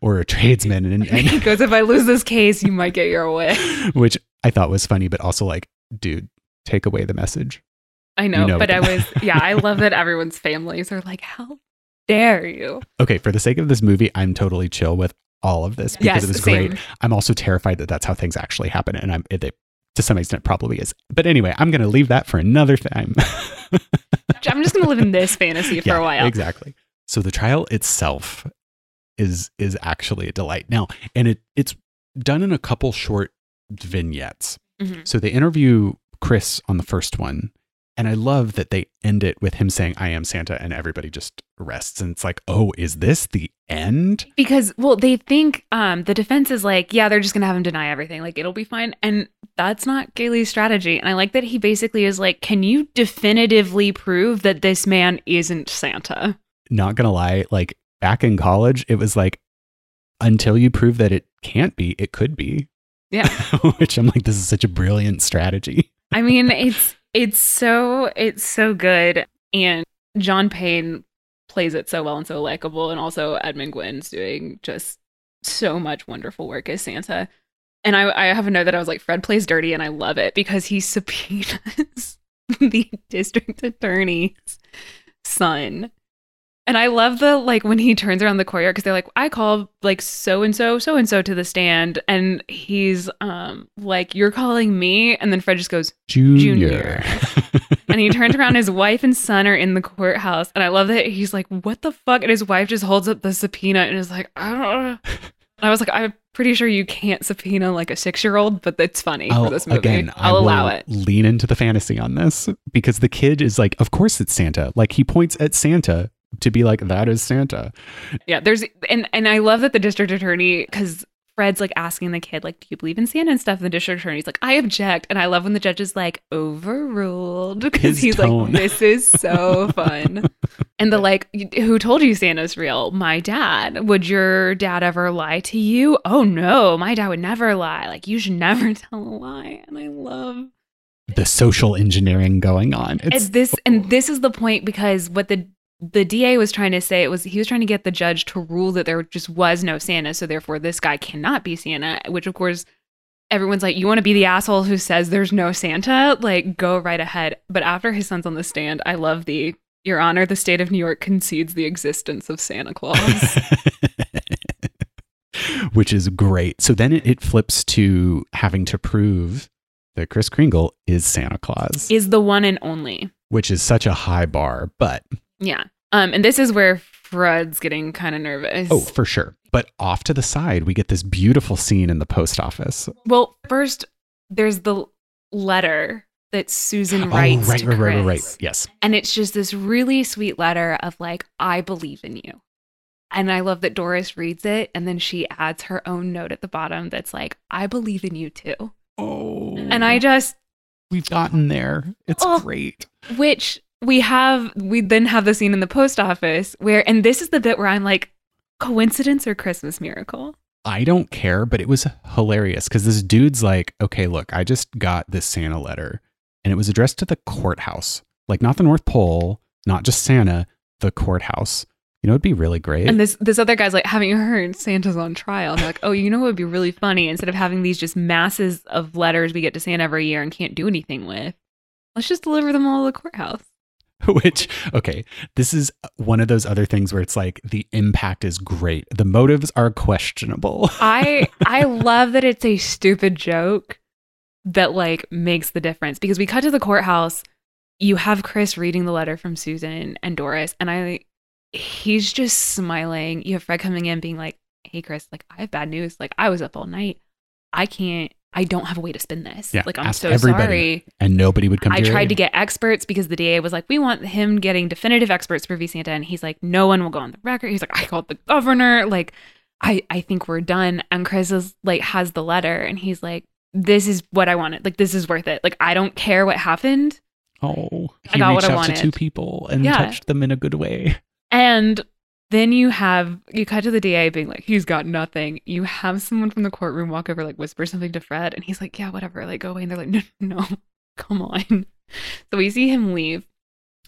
or a tradesman and, and he goes, "If I lose this case, you might get your way." which i thought was funny but also like dude take away the message I know, know but I was, yeah, I love that everyone's families are like, "How dare you?" okay for the sake of this movie i'm totally chill with all of this because yes, it was same. great i'm also terrified that that's how things actually happen and i'm it, it to some extent probably is but anyway i'm gonna leave that for another time I'm just gonna live in this fantasy for Yeah, a while. Exactly. So the trial itself is is actually a delight. Now, and it it's done in a couple short vignettes. Mhm. So they interview Kris on the first one, and I love that they end it with him saying, "I am Santa," and everybody just rests. And it's like, oh, is this the end? because well they think um the defense is like yeah they're just gonna have him deny everything like it'll be fine and that's not Gailey's strategy and I like that he basically is like can you definitively prove that this man isn't Santa Not gonna lie, like back in college, it was like until you prove that it can't be, it could be. Yeah. Which I'm like, this is such a brilliant strategy. I mean it's it's so it's so good. And John Payne plays it so well and so likable. And also Edmund Gwenn's doing just so much wonderful work as Santa. And I, I have a note that I was like Fred plays dirty and I love it because he subpoenas the district attorney's son and I love the like when he turns around the courtyard because they're like, I call like so and so, so and so to the stand, and he's um like, You're calling me, and then Fred just goes, Junior. and he turns around, his wife and son are in the courthouse, and I love that he's like, What the fuck? And his wife just holds up the subpoena and is like, I don't know. And I was like, I'm pretty sure you can't subpoena like a six year old, but it's funny I'll, for this movie. Again, I'll I allow it. Lean into the fantasy on this because the kid is like, of course it's Santa. Like he points at Santa to be like, that is Santa. Yeah, there's and and I love that the district attorney because Fred's like asking the kid like, "Do you believe in Santa and stuff?" And the district attorney's like, "I object," and I love when the judge is like, "Overruled," because he's tone. like, "This is so fun." and the like, "Who told you Santa's real?" My dad. Would your dad ever lie to you? Oh no, my dad would never lie. Like you should never tell a lie. And I love The social engineering going on. It's and this and this is the point because what the the DA was trying to say it was he was trying to get the judge to rule that there just was no Santa, so therefore this guy cannot be Santa, which of course everyone's like, you want to be the asshole who says there's no Santa? Like, go right ahead. But after his son's on the stand, I love the Your Honor, the state of New York concedes the existence of Santa Claus. which is great. So then it, it flips to having to prove that Kris Kringle is Santa Claus, is the one and only. which is such a high bar, but Yeah. Um, and this is where Fred's getting kind of nervous. oh, for sure. But off to the side, we get this beautiful scene in the post office. Well, first there's the letter that Susan oh, writes right, to right, right, right, right. Yes. And it's just this really sweet letter of like, I believe in you. And I love that Doris reads it and then she adds her own note at the bottom that's like, I believe in you too. Oh, And I just, we've gotten there. It's Oh. great. which we have, we then have the scene in the post office where, and this is the bit where I'm like, coincidence or Christmas miracle? I don't care, but it was hilarious because this dude's like, okay, look, I just got this Santa letter and it was addressed to the courthouse, like not the North Pole, not just Santa, the courthouse. You know, it'd be really great. And this this other guy's like, haven't you heard Santa's on trial? And like, oh, you know what would be really funny? Instead of having these just masses of letters we get to Santa every year and can't do anything with, let's just deliver them all to the courthouse. Which, okay, this is one of those other things where it's like the impact is great. The motives are questionable. I I love that it's a stupid joke that like makes the difference because we cut to the courthouse. You have Kris reading the letter from Susan and Doris, and I he's just smiling. You have Fred coming in being like, Hey Kris, like I have bad news. Like I was up all night. I can't I don't have a way to spin this. Yeah, like I'm so sorry. and nobody would come I your tried to get experts because the DA was like, we want him getting definitive experts for V Santa. And he's like, no one will go on the record. He's like, I called the governor. Like, I, I think we're done. And Kris is like, has the letter and he's like, this is what I wanted. Like, this is worth it. Like, I don't care what happened. Oh, I he got what reached I out to two people and Yeah. touched them in a good way. And then you have, you cut to the DA being like, he's got nothing. You have someone from the courtroom walk over, like, whisper something to Fred. And he's like, yeah, whatever. Like, go away. And they're like, no, no, come on. So we see him leave.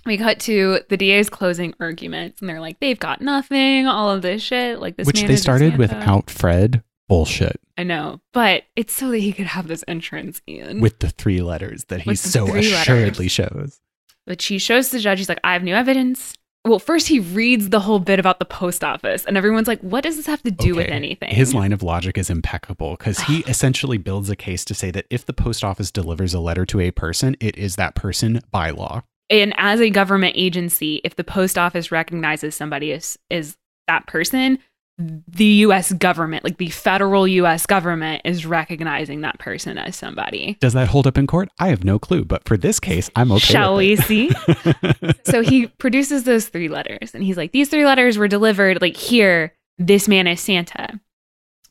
We cut to the DA's closing arguments, and they're like, they've got nothing, all of this shit. Like, this Which they started without Fred. Bullshit. I know, but it's so that he could have this entrance in. With the three letters that he so assuredly letters. shows. But she shows the judge, he's like, I have new evidence. Well, first he reads the whole bit about the post office, and everyone's like, what does this have to do with anything? His line of logic is impeccable because he essentially builds a case to say that if the post office delivers a letter to a person, it is that person by law. and as a government agency, if the post office recognizes somebody as is that person, the US government, like the federal US government, is recognizing that person as somebody. Does that hold up in court? I have no clue, but for this case, I'm okay. Shall we see? so he produces those three letters and he's like, These three letters were delivered, like, here, this man is Santa.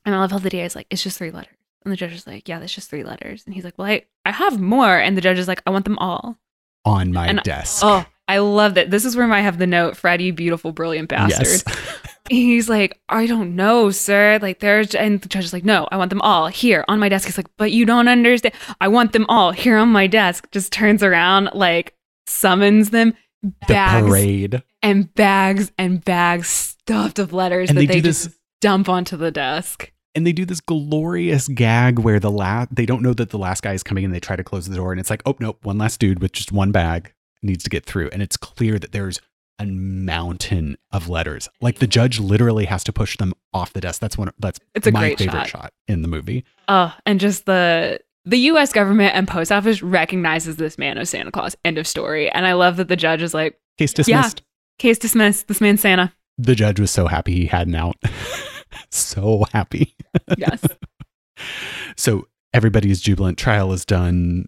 And I love how the DA is like, It's just three letters. And the judge is like, Yeah, that's just three letters. And he's like, Well, I, I have more. And the judge is like, I want them all. On my And- desk. Oh, I love that. This is where I have the note, Freddie, beautiful, brilliant bastard. Yes. He's like, I don't know, sir. Like, there's, and the judge is like, no, I want them all here on my desk. He's like, but you don't understand. I want them all here on my desk. Just turns around, like, summons them, the parade. and bags and bags stuffed of letters And that they they, do just this- dump onto the desk. and they do this glorious gag where the last they don't know that the last guy is coming and they try to close the door and it's like oh nope one last dude with just one bag needs to get through and it's clear that there's a mountain of letters like the judge literally has to push them off the desk that's one that's It's a my great favorite shot. shot. in the movie Oh, and just the the U.S. government and post office recognizes this man as Santa Claus. End of story. And I love that the judge is like, case dismissed case dismissed. This man's Santa. the judge was so happy he had an out so happy Yes. so everybody's jubilant trial is done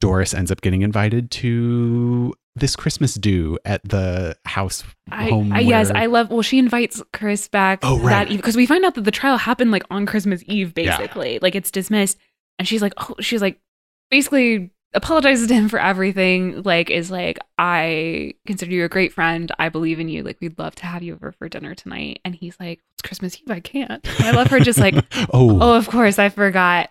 doris ends up getting invited to this christmas do at the house I, home I yes, I love. Well, she invites Chris back Oh, right. that because we find out that the trial happened like on Christmas Eve, basically. Yeah. Like it's dismissed, and she's like, oh, she's like, basically apologizes to him for everything. Like is like, I consider you a great friend. I believe in you. Like we'd love to have you over for dinner tonight. And he's like, it's Christmas Eve. I can't. And I love her just like, oh, oh, of course, I forgot.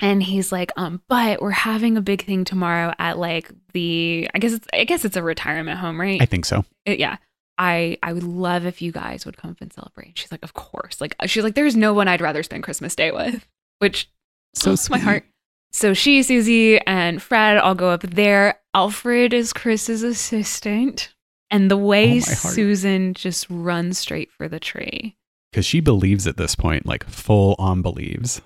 And he's like, um, but we're having a big thing tomorrow at like the I guess it's I guess it's a retirement home, right? I think so. it- yeah. I i would love if you guys would come up and celebrate. And she's like of course. Like she's like there's no one i'd rather spend christmas day with which So oh, my heart. So she susie and fred all go up there. Alfred is Kris's assistant. And the way Oh, susan just runs straight for the tree. Because she believes at this point, like full on believes.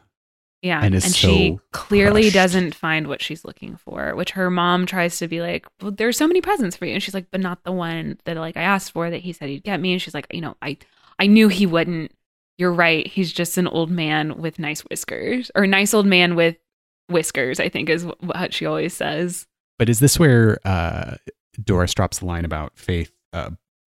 Yeah And is she so clearly crushed. doesn't find what she's looking for which her mom tries to be like well there's so many presents for you. And she's like but not the one that like i asked for that he said he'd get me. And she's like you know i i knew he wouldn't. You're right. He's just an old man with nice whiskers or nice old man with whiskers i think is what she always says. But is this where uh, Doris drops the line about faith uh,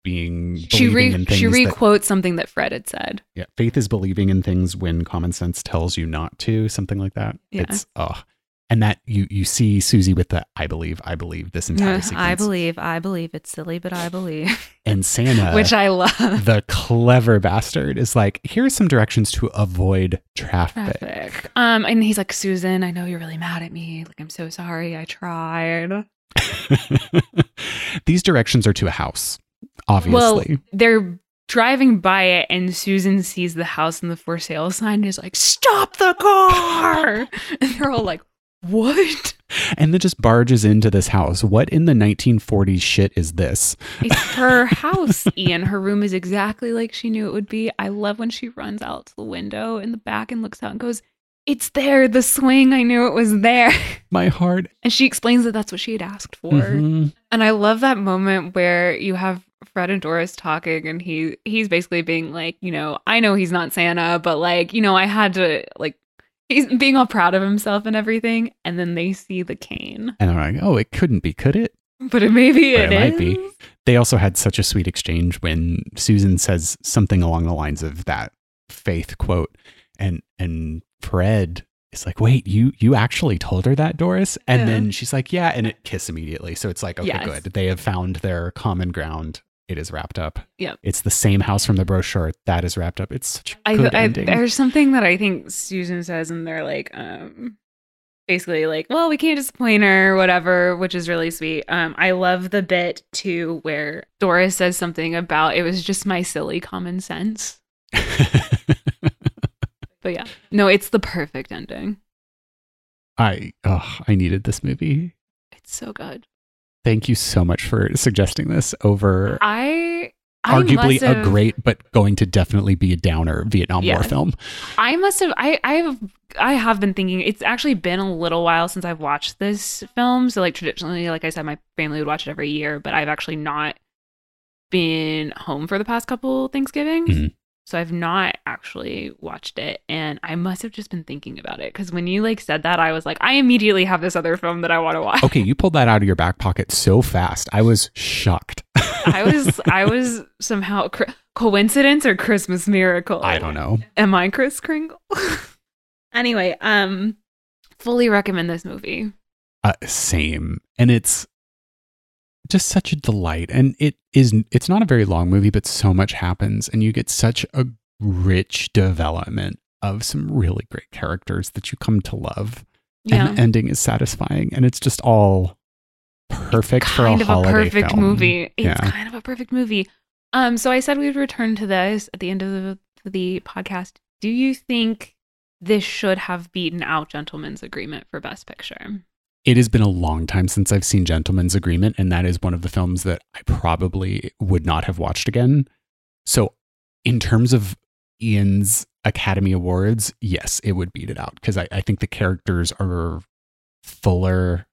being she re she requotes something that fred had said yeah, faith is believing in things when common sense tells you not to, something like that. Yeah. It's oh, and that you you see Susie with the I believe, I believe this entire sequence. i believe i believe it's silly but i believe and Santa, which i love the clever bastard, is like, here are some directions to avoid traffic. traffic. Um, and he's like, Susan, I know you're really mad at me. Like, I'm so sorry. I tried. These directions are to a house, obviously. Well, They're driving by it, and Susan sees the house and the for sale sign and is like, Stop the car! and they're all like, what? And then just barges into this house. What in the 1940s shit is this? It's her house, Ian. Her room is exactly like she knew it would be. I love when she runs out to the window in the back and looks out and goes, It's there, the swing. I knew it was there. My heart. And she explains that that's what she had asked for. Mhm. And I love that moment where you have Fred and Doris talking and he he's basically being like, you know, I know he's not Santa, but like, you know, I had to like he's being all proud of himself and everything. And then they see the cane. And they're like, oh, it couldn't be, could it? But it maybe it, it might be. They also had such a sweet exchange when Susan says something along the lines of that faith quote, and and Fred is like, "Wait, you you actually told her that, Doris?" And Yeah. then she's like, "Yeah," and it kiss immediately. So it's like, okay, Yes. good. They have found their common ground. It is wrapped up. Yeah. It's the same house from the brochure that is wrapped up. It's such a I, good I ending. there's something that I think Susan says, and they're like, um, basically like, well, we can't disappoint her, whatever, which is really sweet. Um, I love the bit too where Doris says something about it was just my silly common sense. But yeah, no, it's the perfect ending. I oh, I needed this movie. It's so good. Thank you so much for suggesting this over I, I arguably a great but going to definitely be a downer Vietnam War film. I must have I I have I have been thinking it's actually been a little while since I've watched this film. So like traditionally, like I said, my family would watch it every year, but I've actually not been home for the past couple Thanksgivings. Mhm. So I've not actually watched it and I must have just been thinking about it because when you like said that I was like I immediately have this other film that I want to watch. Okay, you pulled that out of your back pocket so fast. I was shocked. I was I was somehow cr- coincidence or Christmas miracle. I don't know. Am I Kris Kringle? anyway, um, fully recommend this movie. Uh, same. And it's just such a delight. And it is it's not a very long movie, but so much happens and you get such a rich development of some really great characters that you come to love. Yeah, And the ending is satisfying and it's just all perfect for a kind of a perfect film. movie. It's Yeah. kind of a perfect movie. Um, so I said we would return to this at the end of the, the podcast. Do you think this should have beaten out Gentleman's Agreement for Best Picture? It has been a long time since I've seen Gentleman's Agreement, and that is one of the films that I probably would not have watched again. So, in terms of Ian's Academy Awards, yes, it would beat it out because I, I think the characters are fuller,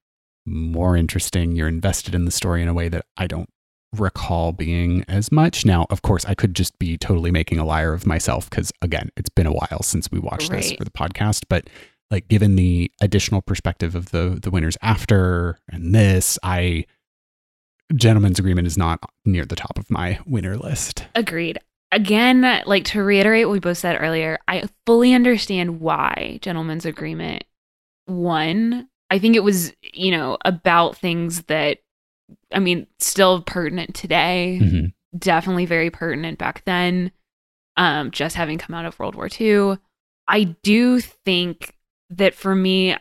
more interesting. You're invested in the story in a way that I don't recall being as much. Now, of course, I could just be totally making a liar of myself because, again, it's been a while since we watched this for the podcast. But like, given the additional perspective of the the winners after and this, I Gentleman's Agreement is not near the top of my winner list. Agreed. Again, like to reiterate what we both said earlier, I fully understand why Gentleman's Agreement won. I think it was, you know, about things that, I mean, still pertinent today. Mhm. Definitely very pertinent back then, um, just having come out of World War II. I do think that for me,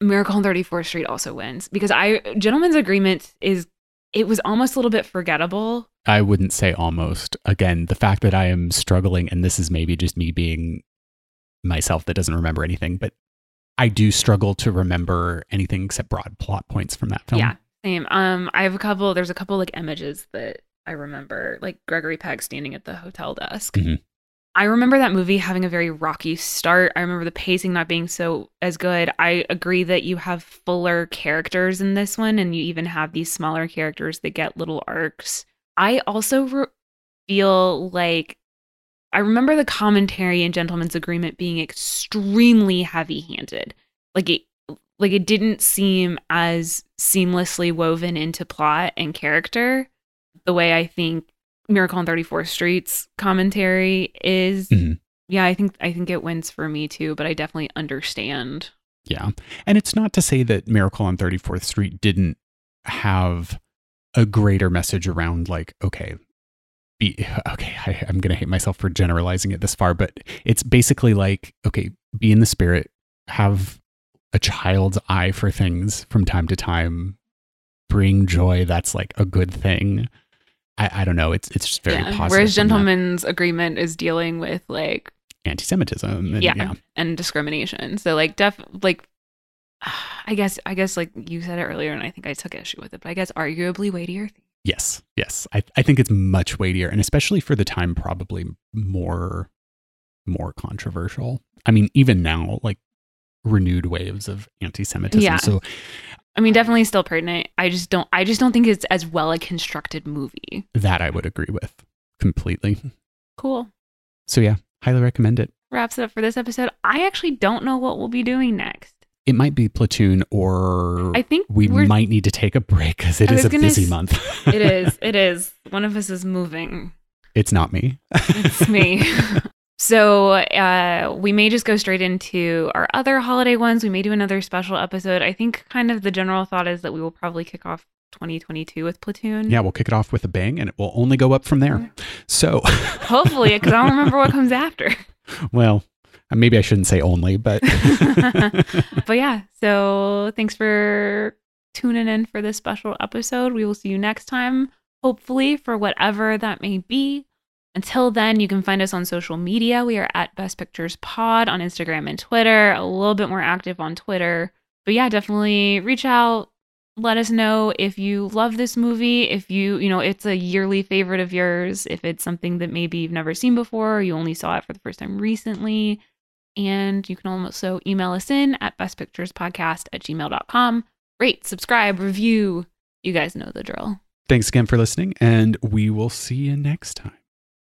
Miracle on 34th Street also wins because I, Gentleman's Agreement is, it was almost a little bit forgettable. I wouldn't say almost. Again, the fact that I am struggling, and this is maybe just me being myself that doesn't remember anything, but I do struggle to remember anything except broad plot points from that film. Yeah, same. Um, I have a couple. There's a couple like images that I remember, like Gregory Peck standing at the hotel desk. Mhm. I remember that movie having a very rocky start. I remember the pacing not being so as good. I agree that you have fuller characters in this one, and you even have these smaller characters that get little arcs. I also re- feel like I remember the commentary in Gentleman's Agreement being extremely heavy-handed. Like it like it didn't seem as seamlessly woven into plot and character the way I think Miracle on 34th Street's commentary is. Mhm. Yeah, I think I think it wins for me too, but I definitely understand. Yeah. And it's not to say that Miracle on 34th Street didn't have a greater message around, like, okay, be, okay, I, I'm going to hate myself for generalizing it this far, but it's basically like, okay, be in the spirit, have a child's eye for things from time to time, bring joy. That's like a good thing. I, I don't know. It's it's just very positive. Whereas. Gentleman's Agreement is dealing with like anti-Semitism. And, yeah, yeah. and discrimination. So like def like I guess I guess like you said it earlier, and I think I took issue with it, but I guess arguably weightier. Yes, yes. I, I think it's much weightier, and especially for the time, probably more more controversial. I mean, even now, like renewed waves of anti-Semitism. Yeah. So I mean, definitely still pertinent. I just don't. I just don't think it's as well a constructed movie. that I would agree with completely. Cool. So yeah, highly recommend it. Wraps it up for this episode. I actually don't know what we'll be doing next. It might be Platoon, or I think we might need to take a break because it is a busy s- month. It is. It is. One of us is moving. it's not me. It's me. so uh, we may just go straight into our other holiday ones. We may do another special episode. I think kind of the general thought is that we will probably kick off 2022 with Platoon. yeah, we'll kick it off with a bang, and it will only go up from there. So, Hopefully, because I don't remember what comes after. well, maybe I shouldn't say only, but But yeah, so thanks for tuning in for this special episode. We will see you next time, hopefully, for whatever that may be. Until then, you can find us on social media. We are at Best Pictures Pod on Instagram and Twitter, a little bit more active on Twitter. But yeah, definitely reach out. Let us know if you love this movie, if you, you know, it's a yearly favorite of yours, if it's something that maybe you've never seen before, or you only saw it for the first time recently. And you can also email us in at bestpicturespodcast at gmail.com. Rate, subscribe, review. You guys know the drill. thanks again for listening, and we will see you next time.